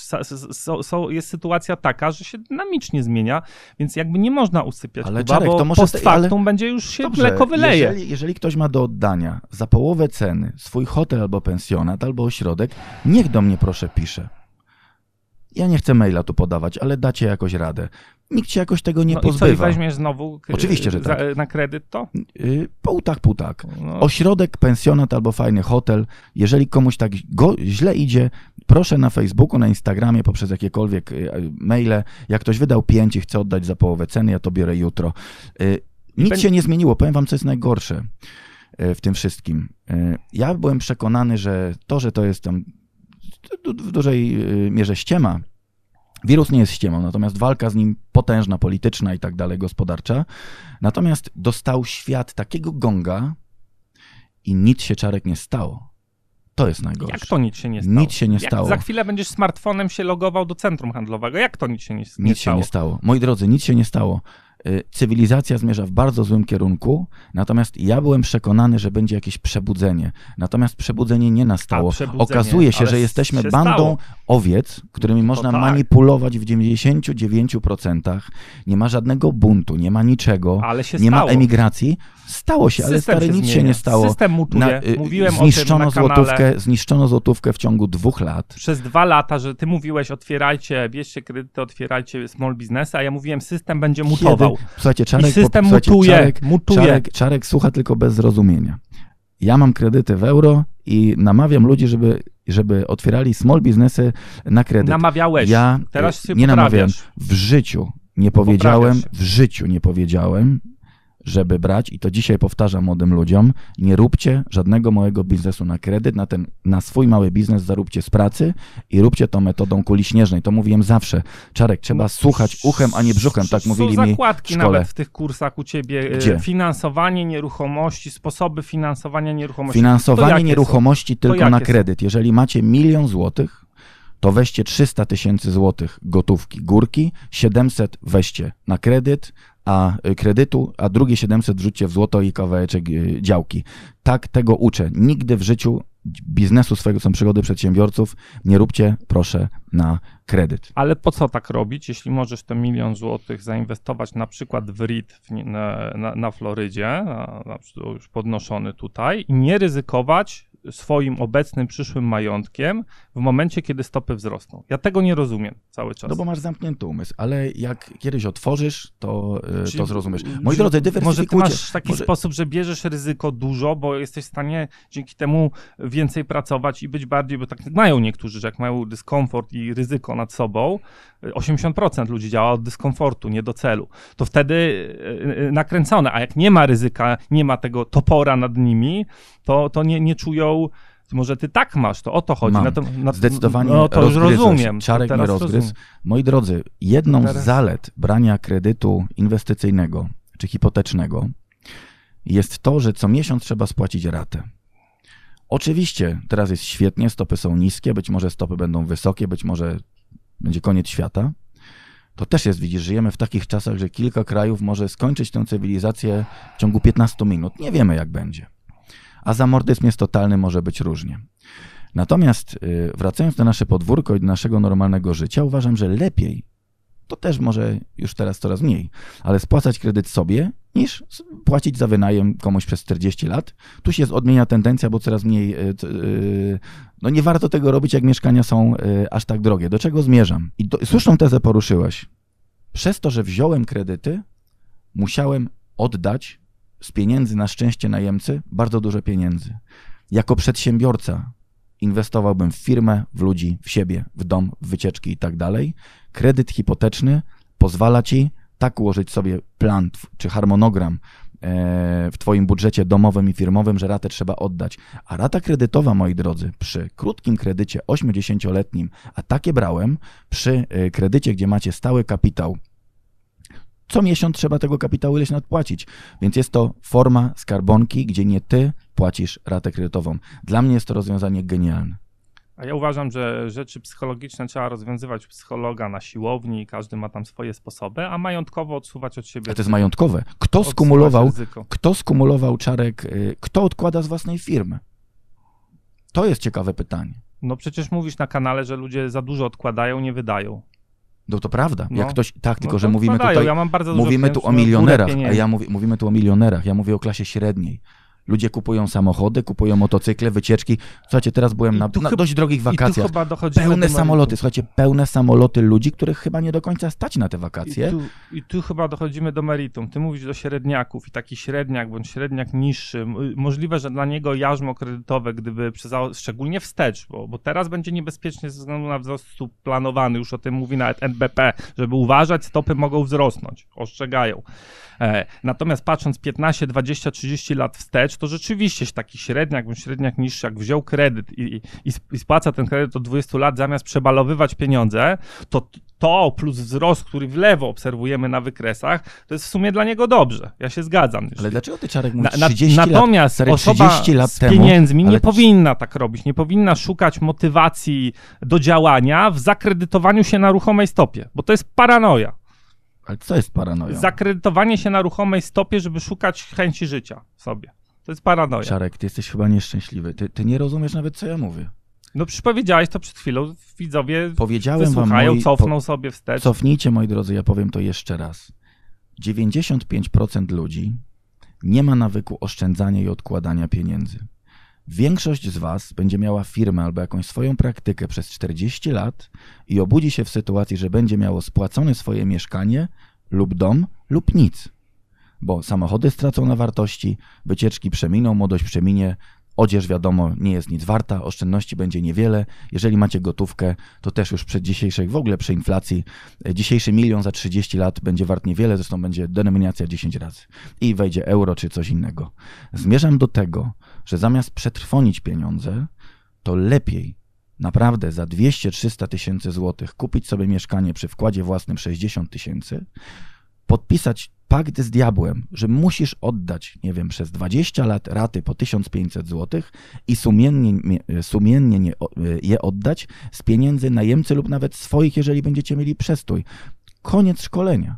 so, so, jest sytuacja taka, że się dynamicznie zmienia, więc jakby nie można usypiać. Ale Kuba, Czarek, bo to może post te- ale- factum będzie już się Dobrze, mleko wyleje. Jeżeli, jeżeli ktoś ma do oddania za połowę ceny swój hotel albo pensjonat, albo ośrodek, niech do mnie proszę pisze. Ja nie chcę maila tu podawać, ale dacie jakoś radę. Nikt się jakoś tego nie no i co, i pozbywa. weźmiesz znowu k- Oczywiście, że za, tak. na kredyt to? Yy, pół tak, pół tak. No, Ośrodek, pensjonat albo fajny hotel. Jeżeli komuś tak go, źle idzie, proszę na Facebooku, na Instagramie, poprzez jakiekolwiek y, y, maile. Jak ktoś wydał pięć i chce oddać za połowę ceny, ja to biorę jutro. Y, Nic będzie- się nie zmieniło. Powiem wam, co jest najgorsze y, w tym wszystkim. Y, Ja byłem przekonany, że to, że to jest tam w dużej y, mierze ściema, Wirus nie jest ściemą, natomiast walka z nim potężna, polityczna i tak dalej, gospodarcza. Natomiast dostał świat takiego gonga i nic się czarek nie stało. To jest najgorsze. jak to nic się nie stało? Nic się nie jak stało. za chwilę będziesz smartfonem się logował do centrum handlowego. Jak to nic się nie, nie Nic się stało? nie stało. Moi drodzy, nic się nie stało. Y, Cywilizacja zmierza w bardzo złym kierunku, natomiast ja byłem przekonany, że będzie jakieś przebudzenie. Natomiast przebudzenie nie nastało. Przebudzenie, Okazuje się, że jesteśmy się bandą stało. owiec, którymi można tak. manipulować w 99%. Nie ma żadnego buntu, nie ma niczego, się nie stało. ma emigracji. Stało się, ale System stary, nic się zmienia. nie stało. System mutuje. y, Mówiłem o zniszczono tym na kanale. złotówkę, Zniszczono złotówkę w ciągu dwóch lat. przez dwa lata, że ty mówiłeś otwierajcie, bierzcie kredyty, otwierajcie small businessy, a ja mówiłem system będzie mutował. Słuchajcie, Czarek, I system po, mutuje, Czarek, mutuje. Czarek, Czarek słucha tylko bez zrozumienia. Ja mam kredyty w euro i namawiam ludzi, żeby, żeby otwierali small biznesy na kredyt. Namawiałeś. Ja Teraz y, się nie namawiam. W życiu nie powiedziałem, w życiu nie powiedziałem, żeby brać, i to dzisiaj powtarzam młodym ludziom, nie róbcie żadnego małego biznesu na kredyt, na, ten, na swój mały biznes zaróbcie z pracy i róbcie to metodą kuli śnieżnej. To mówiłem zawsze. Czarek, trzeba no, słuchać uchem, a nie brzuchem, tak mówili mi zakładki w szkole. nawet w tych kursach u ciebie. E, Gdzie? Finansowanie nieruchomości, sposoby finansowania nieruchomości. Finansowanie nieruchomości są? tylko na kredyt. Jeżeli macie milion złotych, to weźcie 300 tysięcy złotych gotówki górki, 700 weźcie na kredyt, a y, kredytu, a drugie 700 wrzućcie w złoto i kawałeczek y, działki. Tak tego uczę. Nigdy w życiu biznesu swojego są przygody przedsiębiorców, nie róbcie proszę na kredyt. Ale po co tak robić, jeśli możesz ten milion złotych zainwestować na przykład w REIT na, na, na Florydzie, na, na, już podnoszony tutaj, i nie ryzykować swoim obecnym, przyszłym majątkiem w momencie, kiedy stopy wzrosną. Ja tego nie rozumiem cały czas. No bo masz zamknięty umysł, ale jak kiedyś otworzysz, to, e, Czyli, to zrozumiesz. Moi drodzy, dywersyfikujcie. Może masz taki może... sposób, że bierzesz ryzyko dużo, bo jesteś w stanie dzięki temu więcej pracować i być bardziej, bo tak mają niektórzy, że jak mają dyskomfort i ryzyko nad sobą, 80% ludzi działa od dyskomfortu, nie do celu, to wtedy e, e, nakręcone, a jak nie ma ryzyka, nie ma tego topora nad nimi, to, to nie, nie czują może ty tak masz, to o to chodzi. Na to, na, Zdecydowanie no, to już rozumiem. Czarek nie rozgryz. Moi drodzy, jedną teraz... z zalet brania kredytu inwestycyjnego czy hipotecznego jest to, że co miesiąc trzeba spłacić ratę. Oczywiście teraz jest świetnie, stopy są niskie, być może stopy będą wysokie, być może będzie koniec świata. To też jest, widzisz, żyjemy w takich czasach, że kilka krajów może skończyć tę cywilizację w ciągu 15 minut. Nie wiemy, jak będzie a zamordyzm jest totalny, może być różnie. Natomiast y, wracając do nasze podwórko i do naszego normalnego życia, uważam, że lepiej, to też może już teraz coraz mniej, ale spłacać kredyt sobie, niż płacić za wynajem komuś przez 40 lat. Tu się odmienia tendencja, bo coraz mniej, y, y, no nie warto tego robić, jak mieszkania są aż tak drogie. Do czego zmierzam? I do, słuszną tezę poruszyłeś. Przez to, że wziąłem kredyty, musiałem oddać z pieniędzy na szczęście najemcy bardzo dużo pieniędzy. Jako przedsiębiorca inwestowałbym w firmę, w ludzi, w siebie, w dom, w wycieczki i tak dalej. Kredyt hipoteczny pozwala ci tak ułożyć sobie plan czy harmonogram e, w Twoim budżecie domowym i firmowym, że ratę trzeba oddać. A rata kredytowa, moi drodzy, przy krótkim kredycie 80-letnim, a takie brałem, przy e, kredycie, gdzie macie stały kapitał co miesiąc trzeba tego kapitału ileś nadpłacić. Więc jest to forma skarbonki, gdzie nie ty płacisz ratę kredytową. Dla mnie jest to rozwiązanie genialne. A ja uważam, że rzeczy psychologiczne trzeba rozwiązywać psychologa na siłowni, każdy ma tam swoje sposoby, a majątkowo odsuwać od siebie. A to jest majątkowe. Kto skumulował, kto skumulował czarek, y, kto odkłada z własnej firmy? To jest ciekawe pytanie. No przecież mówisz na kanale, że ludzie za dużo odkładają, nie wydają. No to prawda. No. Jak ktoś, tak, tylko no że mówimy tutaj, ja mówimy tu o milionerach, a ja mówię, mówimy tu o milionerach, ja mówię o klasie średniej. Ludzie kupują samochody, kupują motocykle, wycieczki. Słuchajcie, teraz byłem na, na dość drogich wakacjach. Pełne samoloty, słuchajcie, pełne samoloty ludzi, których chyba nie do końca stać na te wakacje. I tu, I tu chyba dochodzimy do meritum. Ty mówisz do średniaków i taki średniak bądź średniak niższy, możliwe, że dla niego jarzmo kredytowe, gdyby przezało, szczególnie wstecz, bo, bo teraz będzie niebezpiecznie ze względu na wzrost stóp planowany, już o tym mówi nawet NBP, żeby uważać, stopy mogą wzrosnąć, ostrzegają. E, natomiast patrząc 15, 20, 30 lat wstecz, to rzeczywiście taki średniak, bądź średniak niższy, jak wziął kredyt i, i, i spłaca ten kredyt od 20 lat, zamiast przebalowywać pieniądze, to to plus wzrost, który w lewo obserwujemy na wykresach, to jest w sumie dla niego dobrze. Ja się zgadzam. Ale dlaczego ty, Czarek, mówisz 30 na, Natomiast lat, osoba 30 lat z pieniędzmi ale... nie powinna tak robić. Nie powinna szukać motywacji do działania w zakredytowaniu się na ruchomej stopie, bo to jest paranoja. Ale co jest paranoja? Zakredytowanie się na ruchomej stopie, żeby szukać chęci życia w sobie. To jest paranoja. Czarek, ty jesteś chyba nieszczęśliwy. Ty, ty nie rozumiesz nawet, co ja mówię. No przecież powiedziałeś to przed chwilą. Widzowie Powiedziałem wysłuchają, wam, moi, cofną po, sobie wstecz. Cofnijcie, moi drodzy, ja powiem to jeszcze raz. 95% ludzi nie ma nawyku oszczędzania i odkładania pieniędzy. Większość z Was będzie miała firmę albo jakąś swoją praktykę przez 40 lat i obudzi się w sytuacji, że będzie miało spłacone swoje mieszkanie lub dom lub nic. Bo samochody stracą na wartości, wycieczki przeminą, młodość przeminie, Odzież, wiadomo, nie jest nic warta, oszczędności będzie niewiele. Jeżeli macie gotówkę, to też już przed dzisiejszej, w ogóle przy inflacji, e, dzisiejszy milion za 30 lat będzie wart niewiele, zresztą będzie denominacja 10 razy i wejdzie euro czy coś innego. Zmierzam do tego, że zamiast przetrwonić pieniądze, to lepiej naprawdę za 200-300 tysięcy złotych kupić sobie mieszkanie przy wkładzie własnym 60 tysięcy, podpisać pakt z diabłem, że musisz oddać, nie wiem, przez 20 lat raty po 1500 zł i sumiennie, sumiennie nie, je oddać z pieniędzy najemcy lub nawet swoich, jeżeli będziecie mieli przestój. Koniec szkolenia.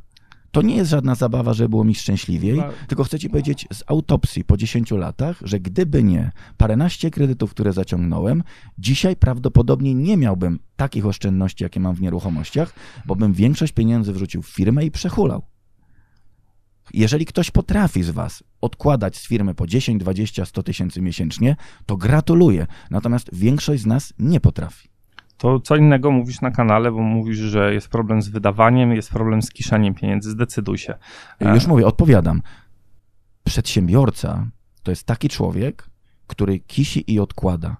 To nie jest żadna zabawa, żeby było mi szczęśliwiej, tylko chcę ci powiedzieć z autopsji po 10 latach, że gdyby nie paręnaście kredytów, które zaciągnąłem, dzisiaj prawdopodobnie nie miałbym takich oszczędności, jakie mam w nieruchomościach, bo bym większość pieniędzy wrzucił w firmę i przehulał. Jeżeli ktoś potrafi z Was odkładać z firmy po 10, 20, 100 tysięcy miesięcznie, to gratuluję. Natomiast większość z nas nie potrafi. To co innego mówisz na kanale, bo mówisz, że jest problem z wydawaniem, jest problem z kiszeniem pieniędzy. Zdecyduj się. Już mówię, odpowiadam. Przedsiębiorca to jest taki człowiek, który kisi i odkłada.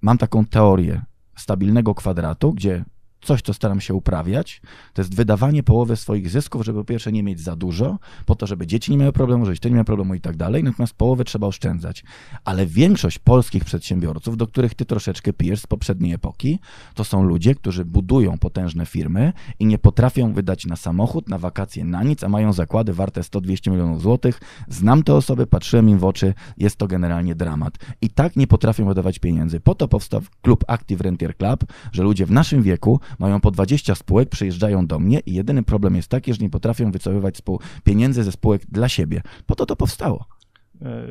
Mam taką teorię stabilnego kwadratu, gdzie coś, co staram się uprawiać, to jest wydawanie połowy swoich zysków, żeby po pierwsze nie mieć za dużo, po to, żeby dzieci nie miały problemu, żeby ty nie miał problemu i tak dalej, natomiast połowę trzeba oszczędzać. Ale większość polskich przedsiębiorców, do których ty troszeczkę pijesz z poprzedniej epoki, to są ludzie, którzy budują potężne firmy i nie potrafią wydać na samochód, na wakacje, na nic, a mają zakłady warte 100-200 milionów złotych. Znam te osoby, patrzyłem im w oczy, jest to generalnie dramat. I tak nie potrafią wydawać pieniędzy. Po to powstał klub Active Rentier Club, że ludzie w naszym wieku mają po 20 spółek, przyjeżdżają do mnie i jedyny problem jest taki, że nie potrafią wycofywać pieniędzy ze spółek dla siebie. Po to to powstało.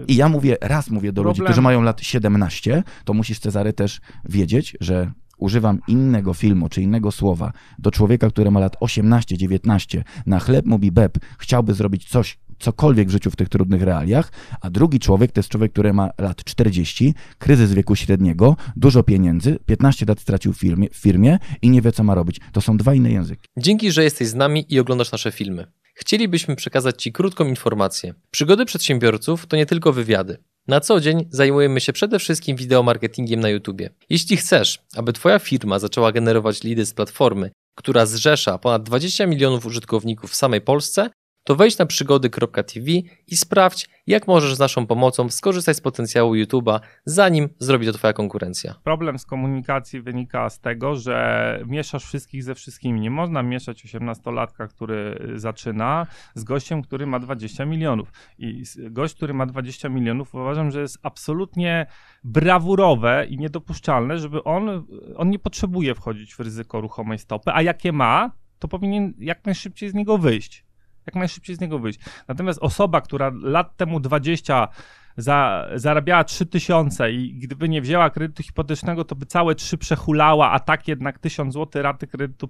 I ja mówię, raz mówię do Problem... ludzi, którzy mają lat 17, to musisz Cezary też wiedzieć, że używam innego filmu czy innego słowa do człowieka, który ma lat 18, 19, na chleb mówi beb, chciałby zrobić coś cokolwiek w życiu w tych trudnych realiach, a drugi człowiek to jest człowiek, który ma lat 40, kryzys wieku średniego, dużo pieniędzy, 15 lat stracił w firmie, w firmie i nie wie, co ma robić. To są dwa inne języki. Dzięki, że jesteś z nami i oglądasz nasze filmy. Chcielibyśmy przekazać Ci krótką informację. Przygody przedsiębiorców to nie tylko wywiady. Na co dzień zajmujemy się przede wszystkim wideomarketingiem na YouTube. Jeśli chcesz, aby Twoja firma zaczęła generować lidy z platformy, która zrzesza ponad 20 milionów użytkowników w samej Polsce, to wejdź na przygody.tv i sprawdź, jak możesz z naszą pomocą skorzystać z potencjału YouTube'a, zanim zrobi to Twoja konkurencja. Problem z komunikacji wynika z tego, że mieszasz wszystkich ze wszystkimi. Nie można mieszać 18-latka, który zaczyna, z gościem, który ma 20 milionów. I gość, który ma 20 milionów, uważam, że jest absolutnie brawurowe i niedopuszczalne, żeby on, on nie potrzebuje wchodzić w ryzyko ruchomej stopy, a jakie ma, to powinien jak najszybciej z niego wyjść jak najszybciej z niego wyjść. Natomiast osoba, która lat temu 20 za, zarabiała 3000 i gdyby nie wzięła kredytu hipotecznego, to by całe 3 przehulała, a tak jednak 1000 zł raty kredytu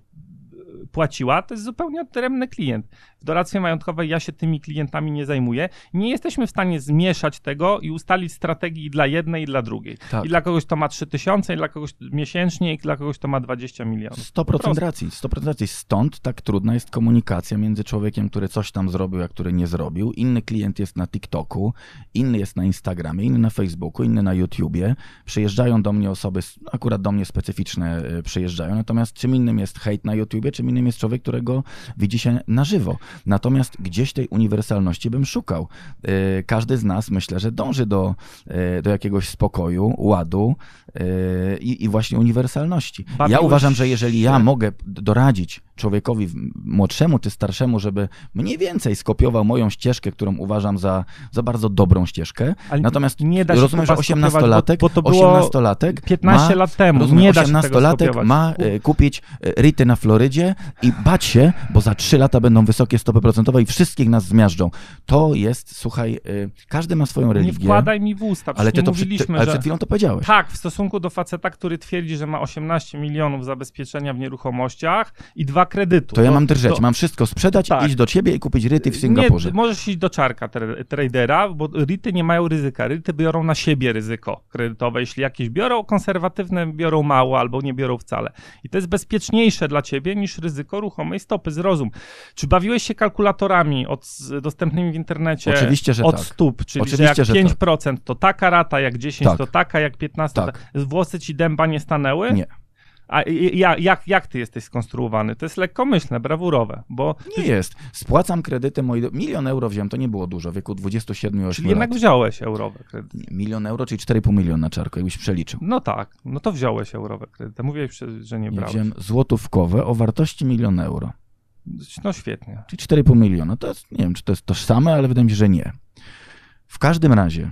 płaciła, to jest zupełnie odrębny klient. W doradztwie majątkowej ja się tymi klientami nie zajmuję. Nie jesteśmy w stanie zmieszać tego i ustalić strategii dla jednej i dla drugiej. Tak. I dla kogoś to ma 3000, i dla kogoś miesięcznie, i dla kogoś to ma 20 milionów. 100% racji, 100% racji. Stąd tak trudna jest komunikacja między człowiekiem, który coś tam zrobił, a który nie zrobił. Inny klient jest na TikToku, inny jest na Instagramie, inny na Facebooku, inny na YouTubie. Przyjeżdżają do mnie osoby, akurat do mnie specyficzne e, przyjeżdżają, natomiast czym innym jest hejt na YouTubie, czym innym jest człowiek, którego widzi się na żywo. Natomiast gdzieś tej uniwersalności bym szukał. E, każdy z nas myślę, że dąży do, e, do jakiegoś spokoju, ładu e, i, i właśnie uniwersalności. Bawiłeś... Ja uważam, że jeżeli ja mogę doradzić człowiekowi młodszemu czy starszemu, żeby mniej więcej skopiował moją ścieżkę, którą uważam za, za bardzo dobrą ścieżkę. Ale Natomiast nie da się rozumiem, że 18-latek, bo, bo to było 18-latek 15 ma, lat temu. Rozumiem, nie 18-latek ma kupić ryty na Florydzie i bać się, bo za 3 lata będą wysokie stopy procentowe i wszystkich nas zmiażdżą. To jest, słuchaj, y, każdy ma swoją religię. Nie wkładaj mi w usta, ale ty to mówiliśmy, przed, ale przed chwilą to powiedziałeś. Tak, w stosunku do faceta, który twierdzi, że ma 18 milionów zabezpieczenia w nieruchomościach i dwa ma kredytu. To ja mam drżeć, mam wszystko sprzedać, tak. iść do ciebie i kupić ryty w Singapurze. Nie, możesz iść do czarka tra- tradera, bo ryty nie mają ryzyka. Ryty biorą na siebie ryzyko kredytowe. Jeśli jakieś biorą, konserwatywne biorą mało albo nie biorą wcale. I to jest bezpieczniejsze dla ciebie niż ryzyko ruchomej stopy. Zrozum. Czy bawiłeś się kalkulatorami od, dostępnymi w internecie Oczywiście, że od tak. stóp? Czyli Oczywiście, że jak że 5% to taka rata, jak 10 Tak. to taka, jak 15 Tak. Włosy ci dęba nie stanęły? Nie. A i- ja, jak, jak ty jesteś skonstruowany? To jest lekkomyślne, brawurowe, bo Nie jest. Spłacam kredyty, do- milion euro wziąłem, to nie było dużo, w wieku 27-8 czyli jednak lat. wziąłeś eurowe kredyty. Nie, Milion euro, czyli 4,5 miliona czarko, jakbyś przeliczył. No tak, no to wziąłeś eurowe kredyty. Mówiłeś, że- nie Ja brałeś. wziąłem złotówkowe o wartości milion euro, No świetnie. czyli 4,5 miliona. To jest, nie wiem, czy to jest tożsame, ale wydaje mi się, że nie. W każdym razie,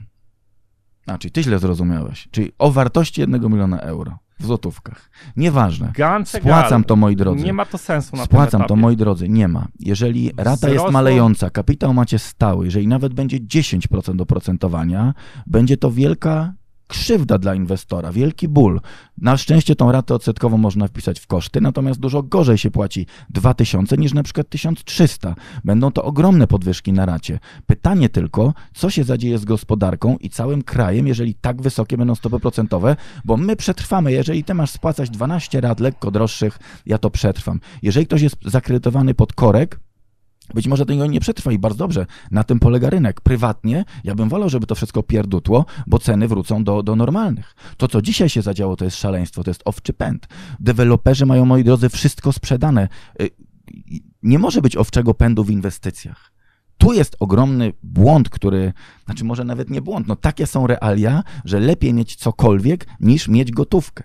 a, czyli ty źle zrozumiałeś, czyli o wartości jednego miliona euro w złotówkach. Nieważne. Spłacam to, moi drodzy. Nie ma to sensu na Spłacam to, moi drodzy, nie ma. Jeżeli rata jest Wzrosło- malejąca, kapitał macie stały, jeżeli nawet będzie 10% oprocentowania, będzie to wielka krzywda dla inwestora, wielki ból. Na szczęście tą ratę odsetkową można wpisać w koszty, natomiast dużo gorzej się płaci 2000 niż na przykład 1300. Będą to ogromne podwyżki na racie. Pytanie tylko, co się zadzieje z gospodarką i całym krajem, jeżeli tak wysokie będą stopy procentowe, bo my przetrwamy. Jeżeli ty masz spłacać 12 rat lekko droższych, ja to przetrwam. Jeżeli ktoś jest zakredytowany pod korek, być może tego nie przetrwa i bardzo dobrze. Na tym polega rynek. Prywatnie ja bym wolał, żeby to wszystko pierdutło, bo ceny wrócą do, do normalnych. To, co dzisiaj się zadziało, to jest szaleństwo, to jest owczy pęd. Deweloperzy mają, moi drodzy, wszystko sprzedane. Y, Nie może być owczego pędu w inwestycjach. Tu jest ogromny błąd, który, znaczy może nawet nie błąd, no takie są realia, że lepiej mieć cokolwiek niż mieć gotówkę.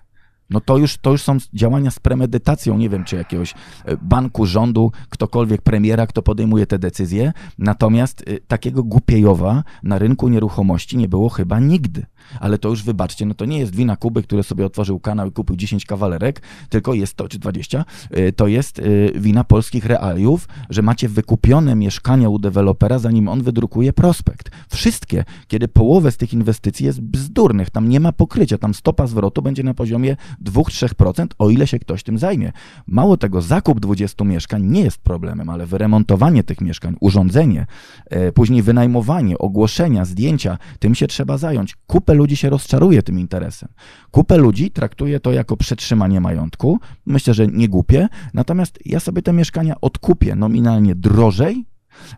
No to już, to już są działania z premedytacją, nie wiem, czy jakiegoś e, banku, rządu, ktokolwiek, premiera, kto podejmuje te decyzje. Natomiast y, takiego głupiejowa na rynku nieruchomości nie było chyba nigdy. Ale to już wybaczcie, no to nie jest wina Kuby, który sobie otworzył kanał i kupił 10 kawalerek, tylko jest to, czy 20, y, to jest wina polskich realiów, że macie wykupione mieszkania u dewelopera, zanim on wydrukuje prospekt. Wszystkie, kiedy połowę z tych inwestycji jest bzdurnych, tam nie ma pokrycia, tam stopa zwrotu będzie na poziomie 2-3%, o ile się ktoś tym zajmie. Mało tego, zakup 20 mieszkań nie jest problemem, ale wyremontowanie tych mieszkań, urządzenie, e, później wynajmowanie, ogłoszenia, zdjęcia, tym się trzeba zająć. Kupę ludzi się rozczaruje tym interesem. Kupę ludzi traktuje to jako przetrzymanie majątku. Myślę, że nie głupie. Natomiast ja sobie te mieszkania odkupię nominalnie drożej,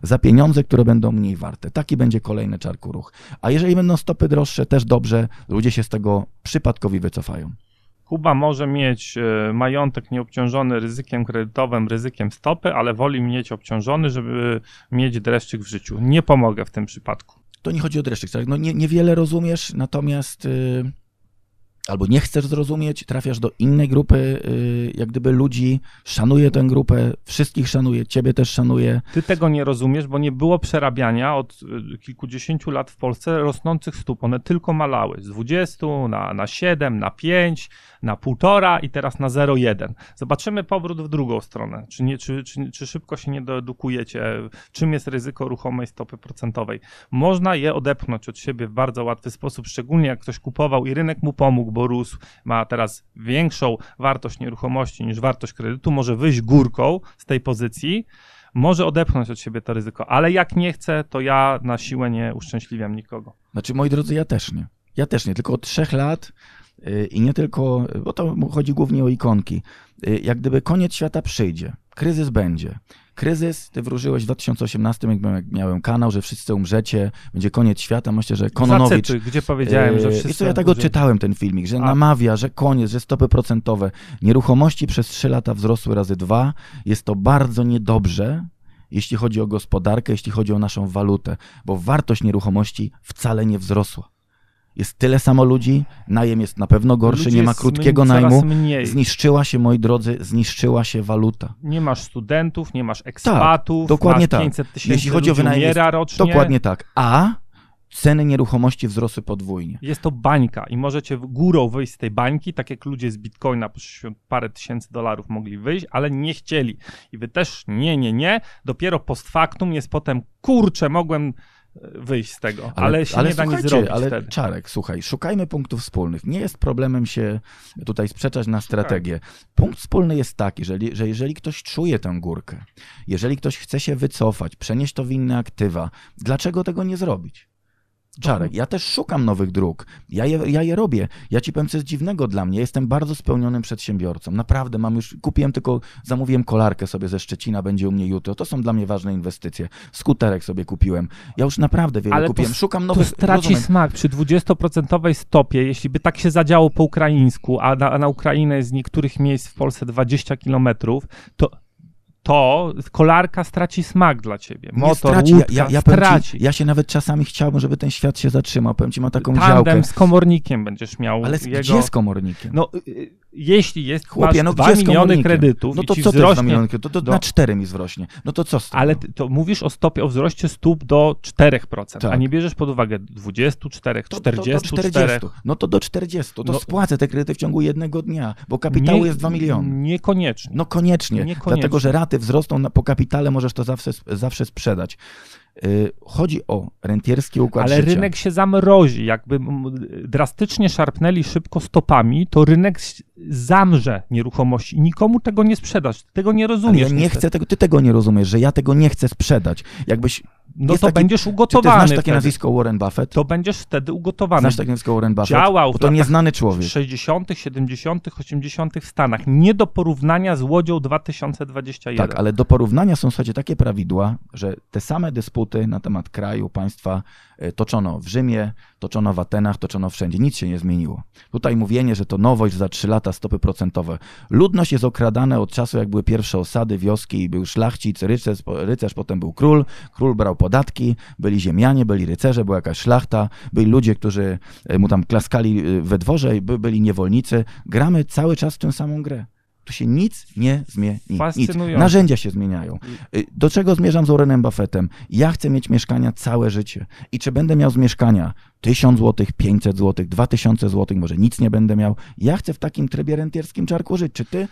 za pieniądze, które będą mniej warte. Taki będzie kolejny czarku ruch. A jeżeli będą stopy droższe, też dobrze, ludzie się z tego przypadkowi wycofają. Kuba może mieć e, majątek nieobciążony ryzykiem kredytowym, ryzykiem stopy, ale woli mieć obciążony, żeby mieć dreszczyk w życiu. Nie pomogę w tym przypadku. To nie chodzi o dreszczyk, tak? no nie, niewiele rozumiesz, natomiast y, albo nie chcesz zrozumieć, trafiasz do innej grupy, y, jak gdyby ludzi, szanuję tę grupę, wszystkich szanuję, ciebie też szanuję. Ty tego nie rozumiesz, bo nie było przerabiania od y, kilkudziesięciu lat w Polsce rosnących stóp. One tylko malały z 20 na, na 7, na 5, na 1,5 i teraz na 0,1. Zobaczymy powrót w drugą stronę. Czy, nie, czy, czy, czy szybko się nie doedukujecie, czym jest ryzyko ruchomej stopy procentowej. Można je odepchnąć od siebie w bardzo łatwy sposób, szczególnie jak ktoś kupował i rynek mu pomógł, bo rósł, ma teraz większą wartość nieruchomości niż wartość kredytu, może wyjść górką z tej pozycji, może odepchnąć od siebie to ryzyko, ale jak nie chce, to ja na siłę nie uszczęśliwiam nikogo. Znaczy, moi drodzy, ja też nie. Ja też nie, tylko od trzech lat y, i nie tylko, bo to chodzi głównie o ikonki. Y, Jak gdyby koniec świata przyjdzie, kryzys będzie. Kryzys, ty wróżyłeś w 2018, jak miałem- kanał, że wszyscy umrzecie, będzie koniec świata. Myślę, że Kononowicz Zacytuj, gdzie powiedziałem, że wszyscy... Wiesz co, ja tego że- czytałem, ten filmik, że A. namawia, że koniec, że stopy procentowe. Nieruchomości przez 3 lata wzrosły razy dwa. Jest to bardzo niedobrze, jeśli chodzi o gospodarkę, jeśli chodzi o naszą walutę, bo wartość nieruchomości wcale nie wzrosła. Jest tyle samo ludzi, najem jest na pewno gorszy, Ludzi nie ma krótkiego najmu. Mniej. Zniszczyła się, moi drodzy, zniszczyła się waluta. Nie masz studentów, nie masz ekspatów, dokładnie masz tak. 500 tysięcy Jeśli chodzi o wynajem, jest rocznie. Dokładnie tak. A ceny nieruchomości wzrosły podwójnie. Jest to bańka i możecie w- górą wyjść z tej bańki, tak jak ludzie z Bitcoina po parę tysięcy dolarów mogli wyjść, ale nie chcieli. I wy też nie, nie, nie. Dopiero post factum jest potem, kurczę, mogłem wyjść z tego, ale, ale się ale nie da nic zrobić ale wtedy. Czarek, słuchaj, szukajmy punktów wspólnych. Nie jest problemem się tutaj sprzeczać na strategię. Punkt wspólny jest taki, że, że jeżeli ktoś czuje tę górkę, jeżeli ktoś chce się wycofać, przenieść to w inne aktywa, dlaczego tego nie zrobić? Czarek, ja też szukam nowych dróg. Ja je, ja je robię. Ja ci powiem, co jest dziwnego dla mnie. Jestem bardzo spełnionym przedsiębiorcą. Naprawdę mam już, kupiłem tylko, zamówiłem kolarkę sobie ze Szczecina, będzie u mnie jutro. To są dla mnie ważne inwestycje. Skuterek sobie kupiłem. Ja już naprawdę wiele Ale kupiłem. To, szukam nowych... To straci rozumiem. smak przy 20% stopie. Jeśli by tak się zadziało po ukraińsku, a na, a na Ukrainę z niektórych miejsc w Polsce 20 kilometrów, to to kolarka straci smak dla ciebie. Motor, straci. Łódka, ja, ja, straci. Ci, ja się nawet czasami chciałbym, żeby ten świat się zatrzymał. Powiem ci, ma taką Tandem działkę. z komornikiem będziesz miał. Ale jego... gdzie z komornikiem? No, y, y, jeśli jest, Chłopie, no 2 miliony kredytów No to co to wzrośnie, jest miliony kredytów? To, to do... na 4 mi wzrośnie. No to co z tym? Ale to mówisz o stopie, o wzroście stóp do 4%, tak. a nie bierzesz pod uwagę 24, to, 44. To, 40. No to do 40. To no, spłacę te kredyty w ciągu jednego dnia, bo kapitału nie, jest 2 miliony. Niekoniecznie. No koniecznie, niekoniecznie. dlatego że raty wzrosną na, po kapitale, możesz to zawsze, zawsze sprzedać. Y, chodzi o rentierski układ Ale życia. rynek się zamrozi. Jakby drastycznie szarpnęli szybko stopami, to rynek zamrze nieruchomości i nikomu tego nie sprzedasz. tego nie rozumiesz. Ale ja nie chcę tego, ty tego nie rozumiesz, że ja tego nie chcę sprzedać. Jakbyś no to taki, będziesz ugotowany. Czy ty znasz takie wtedy. nazwisko Warren Buffett? To będziesz wtedy ugotowany. Znasz takie nazwisko Warren Buffett? Działał Bo to nieznany człowiek. 60., 70., 80. w Stanach. Nie do porównania z łodzią 2021. Tak, ale do porównania są zasadzie takie prawidła, że te same dysputy na temat kraju, państwa e, toczono w Rzymie, toczono w Atenach, toczono wszędzie. Nic się nie zmieniło. Tutaj mówienie, że to nowość za 3 lata stopy procentowe. Ludność jest okradana od czasu, jak były pierwsze osady, wioski i był szlachcic, rycerz, rycerz, potem był król. Król brał podatki, byli ziemianie, byli rycerze, była jakaś szlachta, byli ludzie, którzy e, mu tam klaskali e, we dworze by, byli niewolnicy. Gramy cały czas w tę samą grę. Tu się nic nie zmieni. Nic. Narzędzia się zmieniają. Y, do czego zmierzam z Warrenem Buffettem? Ja chcę mieć mieszkania całe życie. I czy będę miał z mieszkania 1000 zł, 500 zł, 2000 zł, może nic nie będę miał. Ja chcę w takim trybie rentierskim czarku żyć. Czy ty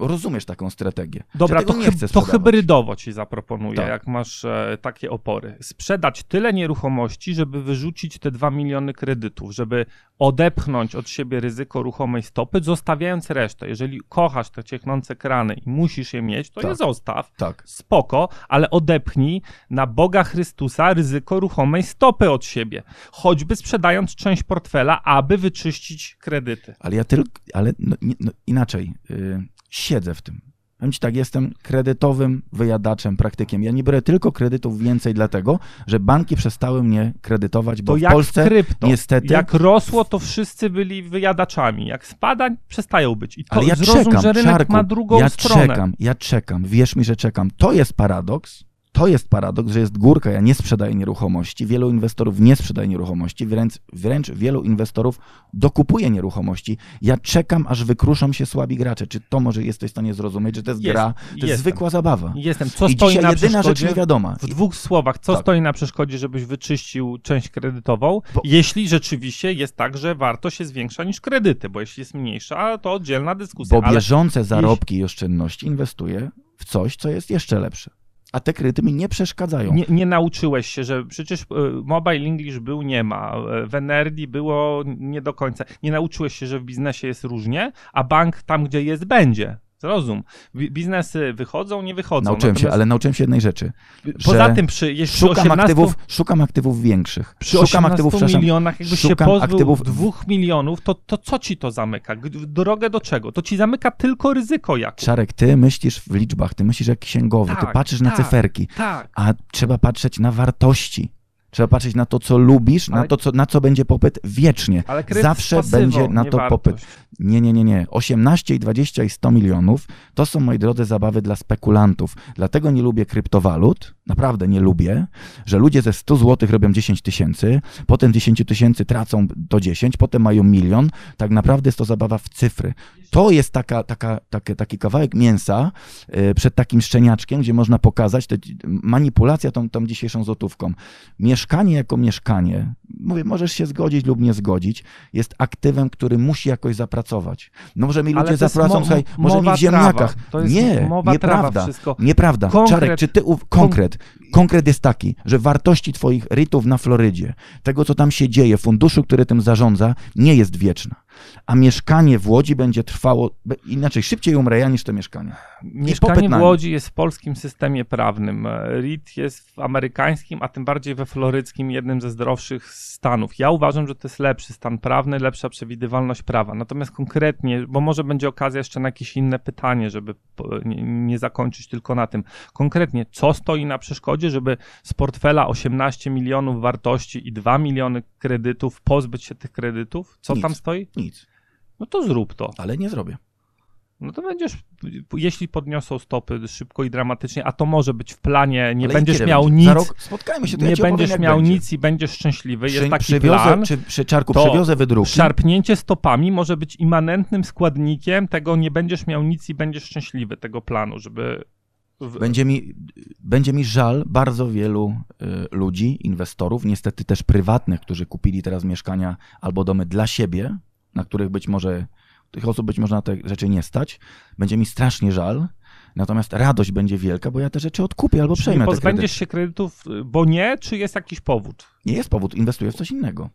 rozumiesz taką strategię? Dobra, to, hy to hybrydowo ci zaproponuję, tak. jak masz e, takie opory. Sprzedać tyle nieruchomości, żeby wyrzucić te 2 miliony kredytów, żeby odepchnąć od siebie ryzyko ruchomej stopy, zostawiając resztę. Jeżeli kochasz te ciechnące krany i musisz je mieć, to tak. je zostaw. Tak. Spoko, ale odepchnij na Boga Chrystusa ryzyko ruchomej stopy od siebie. Choćby choćby sprzedając część portfela, aby wyczyścić kredyty. Ale ja tylko, ale no, no, inaczej, yy, siedzę w tym. Powiem ci tak, jestem kredytowym wyjadaczem, praktykiem. Ja nie biorę tylko kredytów więcej dlatego, że banki przestały mnie kredytować, bo to w Polsce krypto. niestety... Jak rosło, to wszyscy byli wyjadaczami. Jak spada, przestają być. I to Ale ja zrozum, czekam, że rynek Czarku, ma drugą ja stronę. Ja czekam, ja czekam. Wierz mi, że czekam. To jest paradoks, to jest paradoks, że jest górka, ja nie sprzedaję nieruchomości, wielu inwestorów nie sprzedaje nieruchomości, wręcz, wręcz wielu inwestorów dokupuje nieruchomości. Ja czekam, aż wykruszą się słabi gracze. Czy to może jesteś w stanie zrozumieć, że to jest, jest gra, to jestem. jest zwykła zabawa. Jestem. Co I stoi dzisiaj na jedyna rzecz niewiadoma. W dwóch słowach, co tak. stoi na przeszkodzie, żebyś wyczyścił część kredytową, bo... jeśli rzeczywiście jest tak, że wartość jest większa niż kredyty, bo jeśli jest mniejsza, to oddzielna dyskusja. Bo bieżące zarobki jeśli... i oszczędności inwestuje w coś, co jest jeszcze lepsze. A te kredyty mi nie przeszkadzają. Nie, nie, nauczyłeś się, że przecież e, Mobile English był nie ma, e, w Energy było nie do końca. Nie nauczyłeś się, że w biznesie jest różnie, a bank tam, gdzie jest, będzie. Zrozum. Biznesy wychodzą, nie wychodzą. Nauczyłem Natomiast... się, ale nauczyłem się jednej rzeczy. Poza tym, przy, jeśli szukam, 18... aktywów, szukam aktywów większych. Przy szukam 18 aktywów, milionach, jakbyś się pozbył aktywów... dwóch milionów, to, to co ci to zamyka? Drogę do czego? To ci zamyka tylko ryzyko jak. Czarek, ty myślisz w liczbach, ty myślisz jak księgowy, tak, ty patrzysz tak, na cyferki, tak. a trzeba patrzeć na wartości. Trzeba patrzeć na to, co lubisz, ale... na to, co, na co będzie popyt wiecznie. Zawsze pasywą, będzie na to wartość. popyt. Nie, nie, nie, nie. 18 i 20 i 100 milionów to są, moi drodzy, zabawy dla spekulantów. Dlatego nie lubię kryptowalut, naprawdę nie lubię, że ludzie ze 100 zł robią 10 tysięcy, potem 10 tysięcy tracą do 10, potem mają milion. Tak naprawdę jest to zabawa w cyfry. To jest taka, taka, taki, taki kawałek mięsa yy, przed takim szczeniaczkiem, gdzie można pokazać te, manipulacja tą, tą dzisiejszą złotówką. Mieszkanie jako mieszkanie, mówię, możesz się zgodzić lub nie zgodzić, jest aktywem, który musi jakoś zapracować. No może mi ludzie zapracą, słuchaj, może mi w ziemniakach. nie, nieprawda, nieprawda. Konkret, Czarek, czy ty, konkret, konkret. Jest taki, że wartości twoich rytów na Florydzie, tego co tam się dzieje, funduszu, który tym zarządza, nie jest wieczna a mieszkanie w Łodzi będzie trwało, inaczej szybciej umrę ja niż to mieszkanie. Mieszkanie w Łodzi jest w polskim systemie prawnym. RIT jest w amerykańskim, a tym bardziej we floryckim, jednym ze zdrowszych stanów. Ja uważam, że to jest lepszy stan prawny, lepsza przewidywalność prawa. Natomiast konkretnie, bo może będzie okazja jeszcze na jakieś inne pytanie, żeby nie zakończyć tylko na tym. Konkretnie, co stoi na przeszkodzie, żeby z portfela 18 milionów wartości i 2 miliony kredytów pozbyć się tych kredytów? Co Nic. tam stoi? Nic. No to zrób to. Ale nie zrobię. No to będziesz, jeśli podniosą stopy szybko i dramatycznie, a to może być w planie, nie Ale będziesz miał będzie? nic. Rok spotkajmy się, to nie ja będziesz opowiem, miał będzie. nic i będziesz szczęśliwy. Jest przy, taki przywiozę, plan. Przy, przy czarku przywiozę wydruki. Szarpnięcie stopami może być immanentnym składnikiem tego, nie będziesz miał nic i będziesz szczęśliwy tego planu, żeby. Będzie mi, będzie mi żal bardzo wielu y, ludzi, inwestorów, niestety też prywatnych, którzy kupili teraz mieszkania albo domy dla siebie, na których być może tych osób być może na te rzeczy nie stać. Będzie mi strasznie żal. Natomiast radość będzie wielka, bo ja te rzeczy odkupię albo przejmę. Nie pozbędziesz się kredytów, bo nie, czy jest jakiś powód? Nie jest powód, inwestuję w coś innego.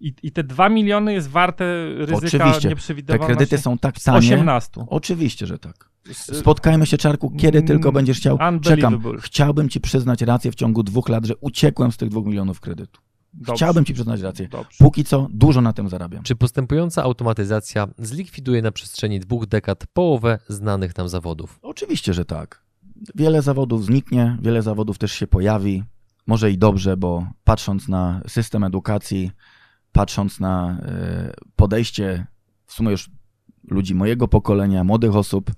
I, I te 2 miliony jest warte ryzyka Oczywiście. Te kredyty są tak tanie. 18. Oczywiście, że tak. Spotkajmy się, Czarku, kiedy mm, tylko będziesz chciał. Czekam. Chciałbym ci przyznać rację w ciągu dwóch lat, że uciekłem z tych dwóch milionów kredytu. Dobrze. Chciałbym ci przyznać rację. Dobrze. Póki co dużo na tym zarabiam. Czy postępująca automatyzacja zlikwiduje na przestrzeni dwóch dekad połowę znanych nam zawodów? Oczywiście, że tak. Wiele zawodów zniknie, wiele zawodów też się pojawi. Może i dobrze, bo patrząc na system edukacji, patrząc na e, podejście w sumie już ludzi mojego pokolenia, młodych osób,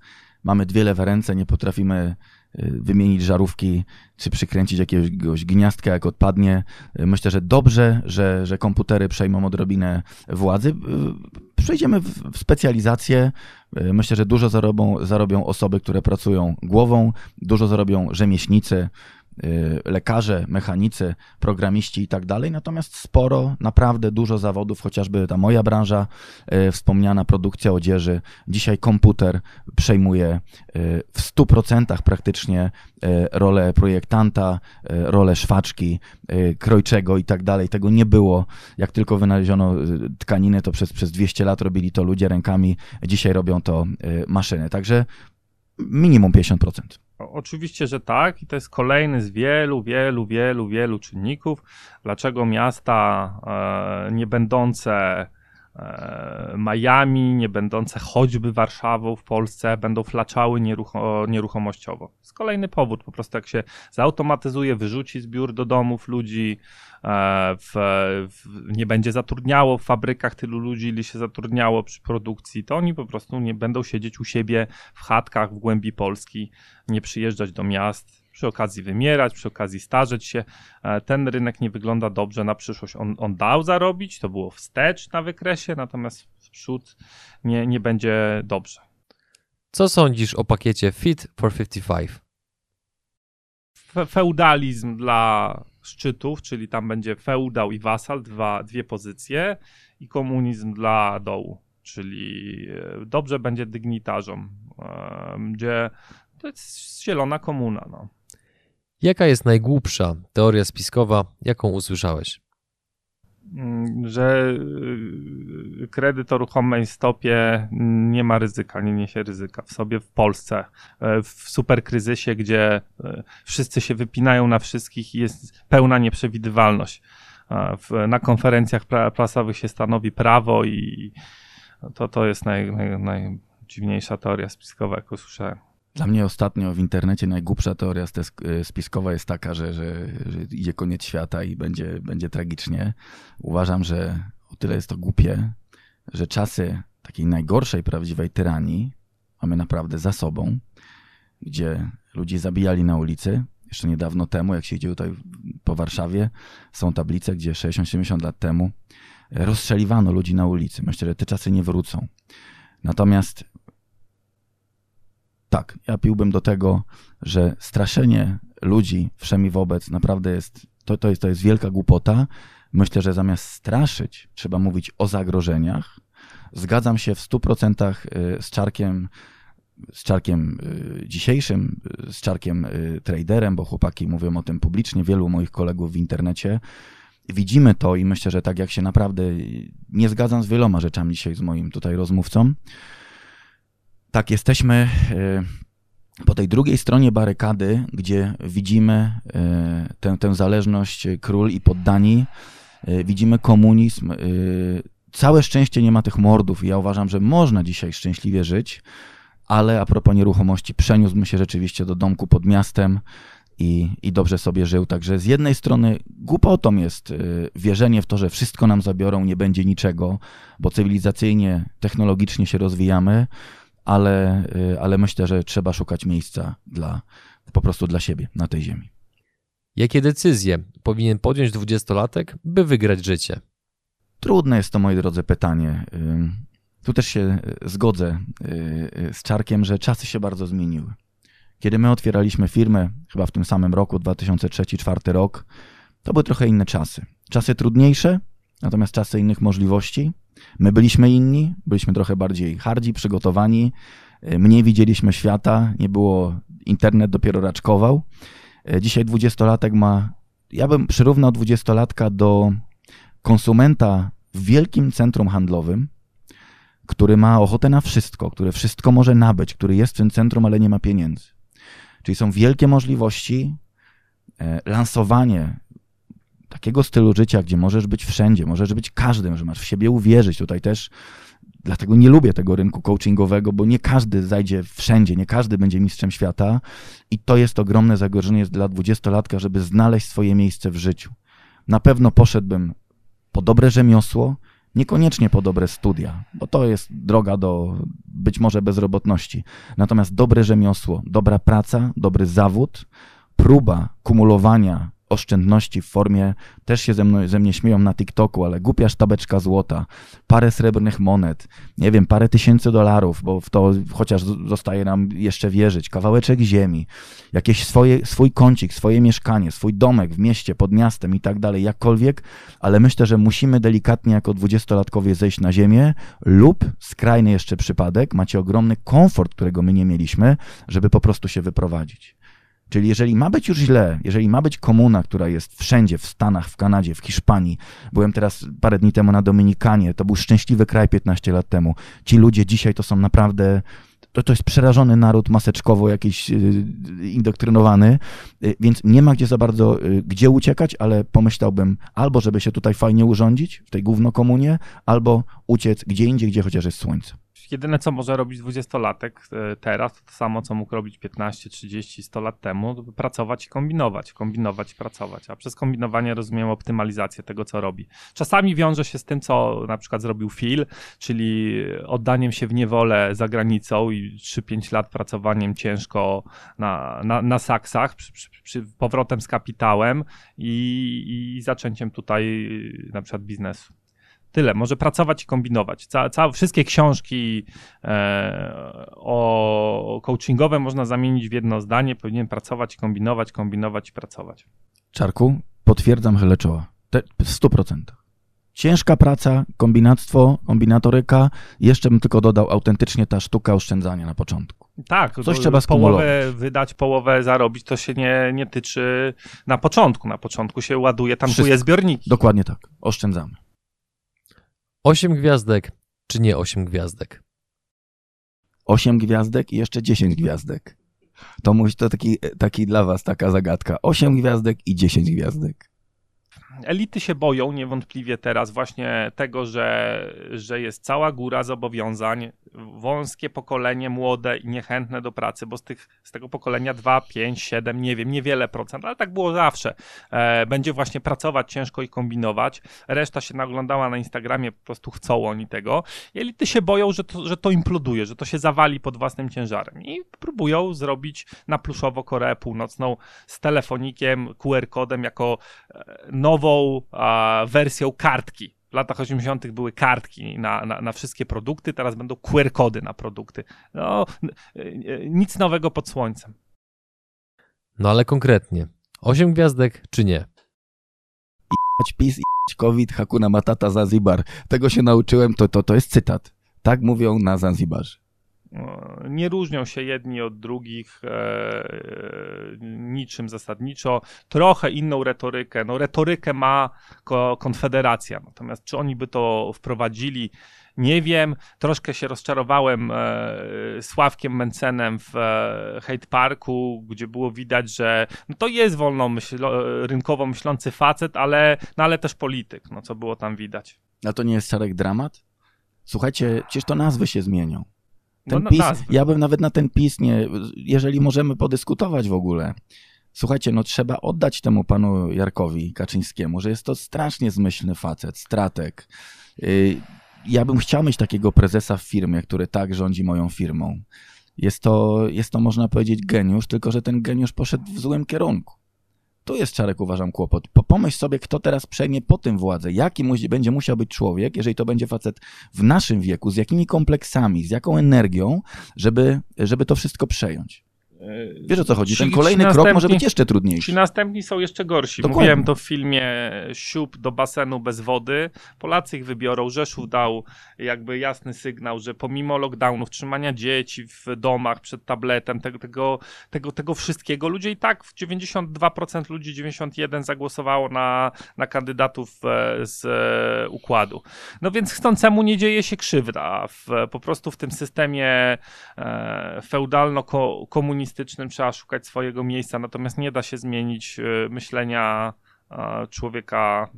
mamy dwie lewe ręce, nie potrafimy wymienić żarówki, czy przykręcić jakiegoś gniazdka, jak odpadnie. Myślę, że dobrze, że, że komputery przejmą odrobinę władzy. Przejdziemy w specjalizację. Myślę, że dużo zarobią, zarobią osoby, które pracują głową, dużo zarobią rzemieślnicy, lekarze, mechanicy, programiści i tak dalej, natomiast sporo, naprawdę dużo zawodów, chociażby ta moja branża, y, wspomniana produkcja odzieży, dzisiaj komputer przejmuje y, w 100% praktycznie rolę projektanta, rolę szwaczki, krojczego i tak dalej. Tego nie było. Jak tylko wynaleziono tkaniny, to przez, przez 200 lat robili to ludzie rękami, dzisiaj robią to maszyny. Także minimum 50%. Oczywiście, że tak, i to jest kolejny z wielu, wielu, wielu, wielu czynników, dlaczego miasta e, nie będące Miami, nie będące choćby Warszawą w Polsce, będą flaczały nierucho nieruchomościowo. Jest kolejny powód, po prostu jak się zautomatyzuje, wyrzuci zbiór do domów ludzi, E, w, w, nie będzie zatrudniało w fabrykach tylu ludzi, ile się zatrudniało przy produkcji, to oni po prostu nie będą siedzieć u siebie w chatkach w głębi Polski, nie przyjeżdżać do miast, przy okazji wymierać, przy okazji starzeć się. E, ten rynek nie wygląda dobrze na przyszłość. On, on dał zarobić, to było wstecz na wykresie, natomiast w przód nie, nie będzie dobrze. Co sądzisz o pakiecie Fit for 55? Fe feudalizm dla szczytów, czyli tam będzie feudał i wasal, dwa, dwie pozycje i komunizm dla dołu, czyli e, dobrze będzie dygnitarzom, gdzie to jest zielona komuna. No. Jaka jest najgłupsza teoria spiskowa, jaką usłyszałeś? Mm, że y, kredyt o ruchomej stopie nie ma ryzyka, nie niesie ryzyka w sobie w Polsce, e, w superkryzysie, gdzie e, wszyscy się wypinają na wszystkich i jest pełna nieprzewidywalność. Na konferencjach prasowych się stanowi prawo i to, to jest naj, naj, najdziwniejsza teoria spiskowa, jaką słyszałem. Dla mnie ostatnio w internecie najgłupsza teoria e, spiskowa jest taka, że, że, że, idzie koniec świata i będzie, będzie tragicznie. Uważam, że o tyle jest to głupie, że czasy takiej najgorszej prawdziwej tyranii mamy naprawdę za sobą, gdzie ludzi zabijali na ulicy. Jeszcze niedawno temu, jak się idzie tutaj po Warszawie, są tablice, gdzie 60-70 lat temu rozstrzeliwano ludzi na ulicy. Myślę, że te czasy nie wrócą. Natomiast tak, ja piłbym do tego, że straszenie ludzi wszemi wobec naprawdę jest to, to, jest, to jest wielka głupota. Myślę, że zamiast straszyć, trzeba mówić o zagrożeniach. Zgadzam się w 100% y, z Czarkiem z czarkiem y, dzisiejszym, y, z czarkiem traderem, bo chłopaki mówią o tym publicznie, wielu moich kolegów w internecie. Widzimy to i myślę, że tak jak się naprawdę nie zgadzam z wieloma rzeczami dzisiaj z moim tutaj rozmówcą, tak jesteśmy po tej drugiej stronie barykady, gdzie widzimy tę, tę zależność król i poddani, widzimy komunizm. Całe szczęście nie ma tych mordów i ja uważam, że można dzisiaj szczęśliwie żyć ale a propos nieruchomości, przeniósłbym się rzeczywiście do domku pod miastem i, i dobrze sobie żył. Także z jednej strony głupotą jest y, wierzenie w to, że wszystko nam zabiorą, nie będzie niczego, bo cywilizacyjnie, technologicznie się rozwijamy, ale, y, ale myślę, że trzeba szukać miejsca dla, po prostu dla siebie na tej ziemi. Jakie decyzje powinien podjąć dwudziestolatek, by wygrać życie? Trudne jest to, moi drodzy, pytanie. Tu też się e, zgodzę z Czarkiem, że czasy się bardzo zmieniły. Kiedy my otwieraliśmy firmę, chyba w tym samym roku, 2003-2004 rok, to były trochę inne czasy. Czasy trudniejsze, natomiast czasy innych możliwości. My byliśmy inni, byliśmy trochę bardziej hardzi, przygotowani, mniej widzieliśmy świata, nie było, internet dopiero raczkował. Dzisiaj dwudziestolatek ma, ja bym przyrównał dwudziestolatka do konsumenta w wielkim centrum handlowym, który ma ochotę na wszystko, który wszystko może nabyć, który jest w tym centrum, ale nie ma pieniędzy. Czyli są wielkie możliwości, e, lansowanie takiego stylu życia, gdzie możesz być wszędzie, możesz być każdym, że masz w siebie uwierzyć. Tutaj też dlatego nie lubię tego rynku coachingowego, bo nie każdy zajdzie wszędzie, nie każdy będzie mistrzem świata i to jest ogromne zagrożenie dla dwudziestolatka, żeby znaleźć swoje miejsce w życiu. Na pewno poszedłbym po dobre rzemiosło, Niekoniecznie po dobre studia, bo to jest droga do być może bezrobotności. Natomiast dobre rzemiosło, dobra praca, dobry zawód, próba kumulowania oszczędności w formie, też się ze, mną, ze mnie śmieją na TikToku, ale głupia sztabeczka złota, parę srebrnych monet, nie wiem, parę tysięcy dolarów, bo w to chociaż zostaje nam jeszcze wierzyć, kawałeczek ziemi, jakieś swoje, swój kącik, swoje mieszkanie, swój domek w mieście, pod miastem i tak dalej, jakkolwiek, ale myślę, że musimy delikatnie jako dwudziestolatkowie zejść na ziemię lub skrajny jeszcze przypadek, macie ogromny komfort, którego my nie mieliśmy, żeby po prostu się wyprowadzić. Czyli jeżeli ma być już źle, jeżeli ma być komuna, która jest wszędzie, w Stanach, w Kanadzie, w Hiszpanii, byłem teraz parę dni temu na Dominikanie, to był szczęśliwy kraj 15 lat temu. Ci ludzie dzisiaj to są naprawdę to, to jest przerażony naród maseczkowo jakiś yy, indoktrynowany, yy, więc nie ma gdzie za bardzo yy, gdzie uciekać, ale pomyślałbym albo żeby się tutaj fajnie urządzić w tej główno komunie, albo uciec gdzie indziej, gdzie chociaż jest słońce jedyne co może robić dwudziestolatek e, teraz, to, to samo co mógł robić 15, 30, 100 lat temu, to pracować i kombinować, kombinować i pracować. A przez kombinowanie rozumiem optymalizację tego, co robi. Czasami wiąże się z tym, co na przykład zrobił Phil, czyli oddaniem się w niewolę za granicą i 3-5 lat pracowaniem ciężko na, na, na saksach, przy, przy, przy powrotem z kapitałem i, i zaczęciem tutaj na przykład biznesu. Tyle, może pracować i kombinować. Ca, ca, wszystkie książki e, o coachingowe można zamienić w jedno zdanie. Powinien pracować, kombinować, kombinować i pracować. Czarku, potwierdzam chylę czoła. Te, w 100%. Ciężka praca, kombinactwo, kombinatoryka. Jeszcze bym tylko dodał autentycznie ta sztuka oszczędzania na początku. Tak, coś trzeba połowę wydać, połowę zarobić, to się nie, nie tyczy na początku. Na początku się ładuje, tankuje Wszystko. zbiorniki. Dokładnie tak. Oszczędzamy. 8 gwiazdek, czy nie 8 gwiazdek? 8 gwiazdek i jeszcze 10 gwiazdek. To, mój, to taki, taki dla was taka zagadka. 8 gwiazdek i 10 gwiazdek elity się boją niewątpliwie teraz właśnie tego, że, że jest cała góra zobowiązań, wąskie pokolenie młode i niechętne do pracy, bo z, tych, z tego pokolenia 2, 5, 7, nie wiem, niewiele procent, ale tak było zawsze. E, będzie właśnie pracować ciężko i kombinować. Reszta się naglądała na Instagramie, po prostu chcą oni tego. I elity się boją, że to, że to imploduje, że to się zawali pod własnym ciężarem i próbują zrobić na pluszowo Koreę Północną z telefonikiem, QR-kodem jako e, nową a, wersją kartki. W latach 80. były kartki na, na, na wszystkie produkty, teraz będą QR-kody na produkty. No, nic nowego pod słońcem. No ale konkretnie, 8 gwiazdek czy nie? I PiS, i COVID, Hakuna Matata, Zanzibar. Tego się nauczyłem, to, to, to jest cytat. Tak mówią na Zanzibarze. Nie różnią się jedni od drugich e, niczym zasadniczo. Trochę inną retorykę. No, retorykę ma Konfederacja, natomiast czy oni by to wprowadzili, nie wiem. Troszkę się rozczarowałem e, Sławkiem Mencenem w e, Hate Parku, gdzie było widać, że no to jest wolno myślo, rynkowo myślący facet, ale, no ale też polityk, no co było tam widać. A to nie jest Czarek dramat? Słuchajcie, przecież to nazwy się zmienią. Ten no, PiS, ja bym nawet na ten PiS nie, jeżeli możemy podyskutować w ogóle. Słuchajcie, no trzeba oddać temu panu Jarkowi Kaczyńskiemu, że jest to strasznie zmyślny facet, stratek. Y, ja bym chciał mieć takiego prezesa w firmie, który tak rządzi moją firmą. Jest to, jest to można powiedzieć geniusz, tylko że ten geniusz poszedł w złym kierunku. Tu jest Czarek, uważam, kłopot. Pomyśl sobie, kto teraz przejmie po tym władzę. Jaki będzie musiał być człowiek, jeżeli to będzie facet w naszym wieku, z jakimi kompleksami, z jaką energią, żeby, żeby to wszystko przejąć. Wiesz o co chodzi? Ten kolejny krok może być jeszcze trudniejszy. Ci następni są jeszcze gorsi. Dokładnie. Mówiłem to w filmie Siup do basenu bez wody. Polacy ich wybiorą. Rzeszów dał jakby jasny sygnał, że pomimo lockdownów, trzymania dzieci w domach przed tabletem, tego, tego, tego, tego wszystkiego, ludzie i tak 92% ludzi, 91% zagłosowało na, na kandydatów e, z e, układu. No więc chcącemu nie dzieje się krzywda. W, po prostu w tym systemie e, feudalno-komunistycznym trzeba szukać swojego miejsca, natomiast nie da się zmienić e, myślenia e, człowieka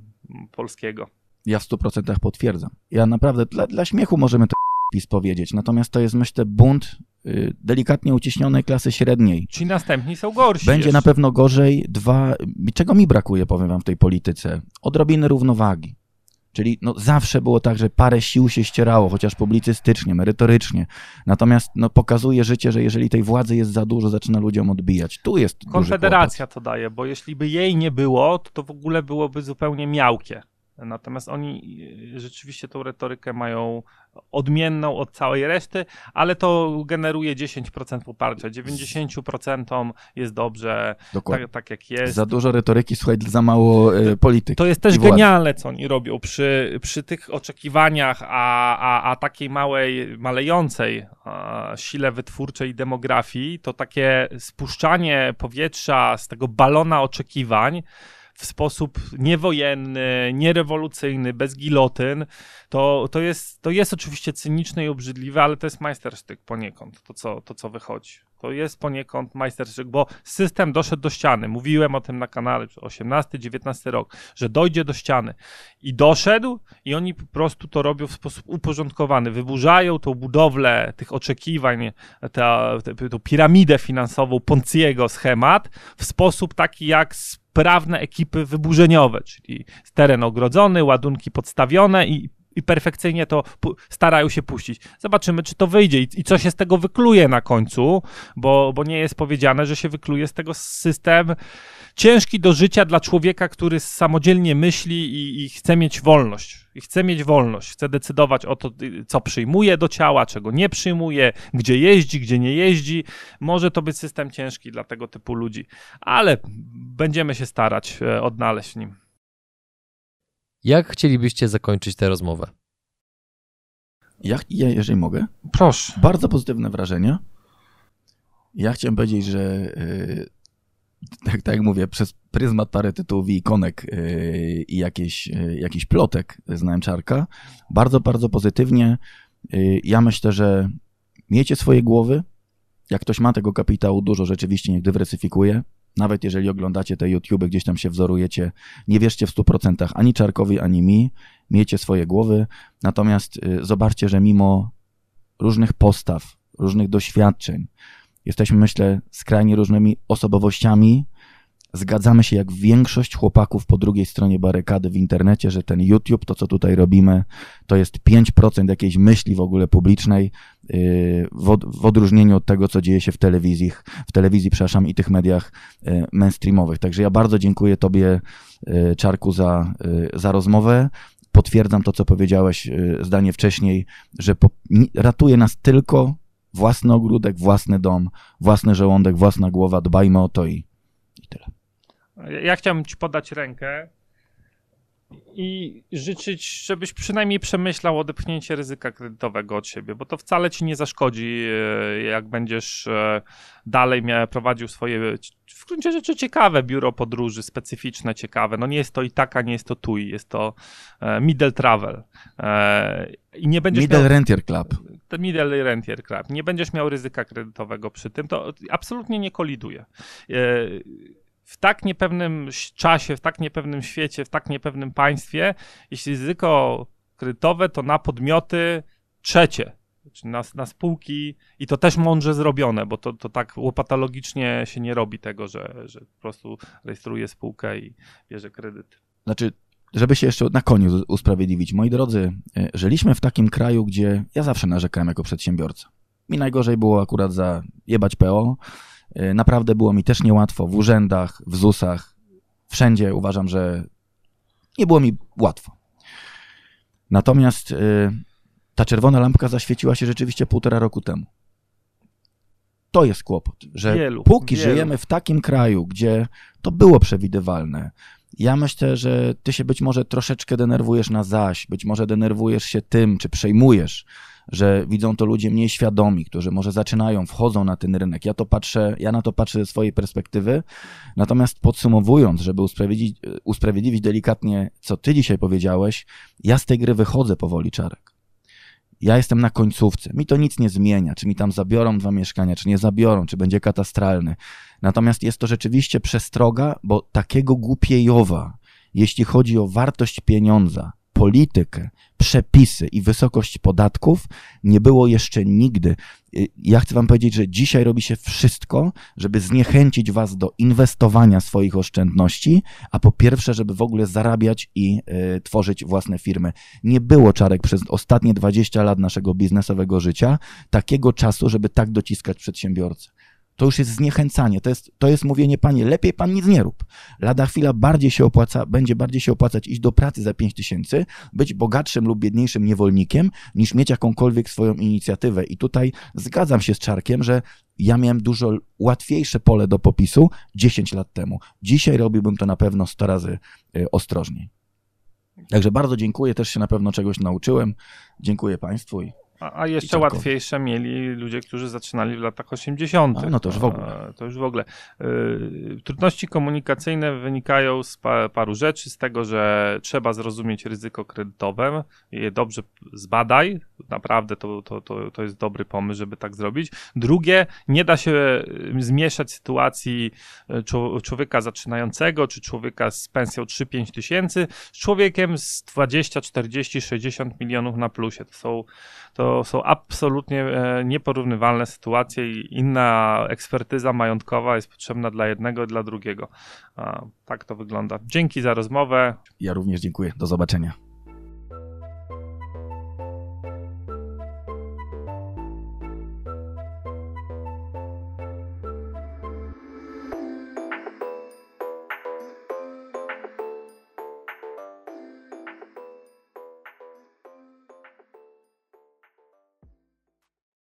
polskiego. Ja w 100% potwierdzam. Ja naprawdę, dla, dla śmiechu możemy to PiS powiedzieć, natomiast to jest, myślę, bunt y, delikatnie uciśnionej klasy średniej. Ci następni są gorsi. Będzie jeszcze. na pewno gorzej. Dwa, czego mi brakuje, powiem wam, w tej polityce? Odrobiny równowagi. Czyli no, zawsze było tak, że parę sił się ścierało, chociaż publicystycznie, merytorycznie. Natomiast no, pokazuje życie, że jeżeli tej władzy jest za dużo, zaczyna ludziom odbijać. Tu jest Konfederacja to daje, bo jeśli by jej nie było, to, to w ogóle byłoby zupełnie miałkie. Natomiast oni e, rzeczywiście tą retorykę mają odmienną od całej reszty, ale to generuje 10% poparcia. 90% jest dobrze, tak, tak, jak jest. Za dużo retoryki, słuchaj, za mało y, polityki. To jest też genialne, co oni robią. Przy, przy tych oczekiwaniach, a, a, a takiej małej, malejącej a, sile wytwórczej demografii, to takie spuszczanie powietrza z tego balona oczekiwań, w sposób niewojenny, nierewolucyjny, bez gilotyn, to, to, jest, to jest oczywiście cyniczne i obrzydliwe, ale to jest majstersztyk poniekąd, to co, to co wychodzi. To jest poniekąd majstersztyk, bo system doszedł do ściany. Mówiłem o tym na kanale 18-19 rok, że dojdzie do ściany. I doszedł, i oni po prostu to robią w sposób uporządkowany. Wyburzają tą budowlę tych oczekiwań, tę piramidę finansową Ponciego schemat w sposób taki jak sprawne ekipy wyburzeniowe, czyli teren ogrodzony, ładunki podstawione i i perfekcyjnie to starają się puścić. Zobaczymy, czy to wyjdzie i, i co się z tego wykluje na końcu, bo, bo nie jest powiedziane, że się wykluje z tego system ciężki do życia dla człowieka, który samodzielnie myśli i, i chce mieć wolność. I chce mieć wolność, chce decydować o to, co przyjmuje do ciała, czego nie przyjmuje, gdzie jeździ, gdzie nie jeździ. Może to być system ciężki dla tego typu ludzi, ale będziemy się starać e, odnaleźć w nim. Jak chcielibyście zakończyć tę rozmowę? Ja, ja, jeżeli mogę. Proszę. Bardzo pozytywne wrażenia. Ja chciałem powiedzieć, że yy, tak, tak jak mówię, przez pryzmat parę tytułów i ikonek yy, i jakieś, yy, jakiś plotek znałem Czarka, bardzo, bardzo pozytywnie. Yy, ja myślę, że miejcie swoje głowy. Jak ktoś ma tego kapitału dużo, rzeczywiście niech dywersyfikuje. Nawet jeżeli oglądacie te YouTube, gdzieś tam się wzorujecie, nie wierzcie w 100% ani Czarkowi, ani mi. Miejcie swoje głowy. Natomiast y, zobaczcie, że mimo różnych postaw, różnych doświadczeń, jesteśmy, myślę, skrajnie różnymi osobowościami, zgadzamy się jak większość chłopaków po drugiej stronie barykady w internecie, że ten YouTube, to co tutaj robimy, to jest 5% jakiejś myśli w ogóle publicznej, yy, w odróżnieniu od tego, co dzieje się w telewizji, w telewizji, przepraszam, i tych mediach yy, mainstreamowych. Także ja bardzo dziękuję Tobie, yy, Czarku, za, za rozmowę. Potwierdzam to, co powiedziałeś zdanie wcześniej, że ratuje nas tylko własny ogródek, własny dom, własny żołądek, własna głowa. Dbajmy o to i, i tyle. Ja chciałbym Ci podać rękę i życzyć, żebyś przynajmniej przemyślał odepchnięcie ryzyka kredytowego od siebie, bo to wcale ci nie zaszkodzi, e, jak będziesz e, dalej prowadził swoje, w gruncie rzeczy ciekawe biuro podróży, specyficzne, ciekawe. No nie jest to i taka, nie jest to TUI, jest to e, Middle Travel. I nie będziesz middle miał, Rentier Club. Middle Rentier Club. Nie będziesz miał ryzyka kredytowego przy tym, to absolutnie nie koliduje w tak niepewnym czasie, w tak niepewnym świecie, w tak niepewnym państwie, jeśli ryzyko kredytowe, to na podmioty trzecie, czy na, na spółki i to też mądrze zrobione, bo to, to tak łopatologicznie się nie robi tego, że, że po prostu rejestruje spółkę i bierze kredyt. Znaczy, żeby się jeszcze na koniec usprawiedliwić, moi drodzy, e, żyliśmy w takim kraju, gdzie ja zawsze narzekałem jako przedsiębiorca. Mi najgorzej było akurat za jebać PO, naprawdę było mi też niełatwo w urzędach, w ZUS-ach, wszędzie uważam, że nie było mi łatwo. Natomiast e, ta czerwona lampka zaświeciła się rzeczywiście półtora roku temu. To jest kłopot, że wielu, póki wielu. żyjemy w takim kraju, gdzie to było przewidywalne, ja myślę, że ty się być może troszeczkę denerwujesz na zaś, być może denerwujesz się tym, czy przejmujesz, że widzą to ludzie mniej świadomi, którzy może zaczynają, wchodzą na ten rynek. Ja to patrzę, ja na to patrzę ze swojej perspektywy. Natomiast podsumowując, żeby usprawiedliwić, usprawiedliwić delikatnie, co ty dzisiaj powiedziałeś, ja z tej gry wychodzę powoli, Czarek. Ja jestem na końcówce. Mi to nic nie zmienia, czy mi tam zabiorą dwa mieszkania, czy nie zabiorą, czy będzie katastralny. Natomiast jest to rzeczywiście przestroga, bo takiego głupiejowa, jeśli chodzi o wartość pieniądza, politykę, przepisy i wysokość podatków nie było jeszcze nigdy. Y, ja chcę Wam powiedzieć, że dzisiaj robi się wszystko, żeby zniechęcić Was do inwestowania swoich oszczędności, a po pierwsze, żeby w ogóle zarabiać i y, tworzyć własne firmy. Nie było czarek przez ostatnie 20 lat naszego biznesowego życia takiego czasu, żeby tak dociskać przedsiębiorcę to już jest zniechęcanie, to jest, to jest mówienie, panie, lepiej pan nic nie rób. Lada chwila bardziej się opłaca, będzie bardziej się opłacać iść do pracy za 5 tysięcy, być bogatszym lub biedniejszym niewolnikiem, niż mieć jakąkolwiek swoją inicjatywę. I tutaj zgadzam się z Czarkiem, że ja miałem dużo łatwiejsze pole do popisu 10 lat temu. Dzisiaj robiłbym to na pewno 100 razy y, ostrożniej. Także bardzo dziękuję, też się na pewno czegoś nauczyłem. Dziękuję Państwu a, a jeszcze łatwiejsze mieli ludzie, którzy zaczynali w latach 80. A, no to już w ogóle. To już w ogóle. Y, trudności komunikacyjne wynikają z pa, paru rzeczy, z tego, że trzeba zrozumieć ryzyko kredytowe, je dobrze zbadaj, naprawdę to, to, to, to jest dobry pomysł, żeby tak zrobić. Drugie, nie da się y, zmieszać sytuacji y, człowieka zaczynającego, czy człowieka z pensją 3-5 tysięcy, z człowiekiem z 20, 40, 60 milionów na plusie. To są to są absolutnie e, nieporównywalne sytuacje i inna ekspertyza majątkowa jest potrzebna dla jednego i dla drugiego. Tak to wygląda. Dzięki za rozmowę. Ja również dziękuję. Do zobaczenia.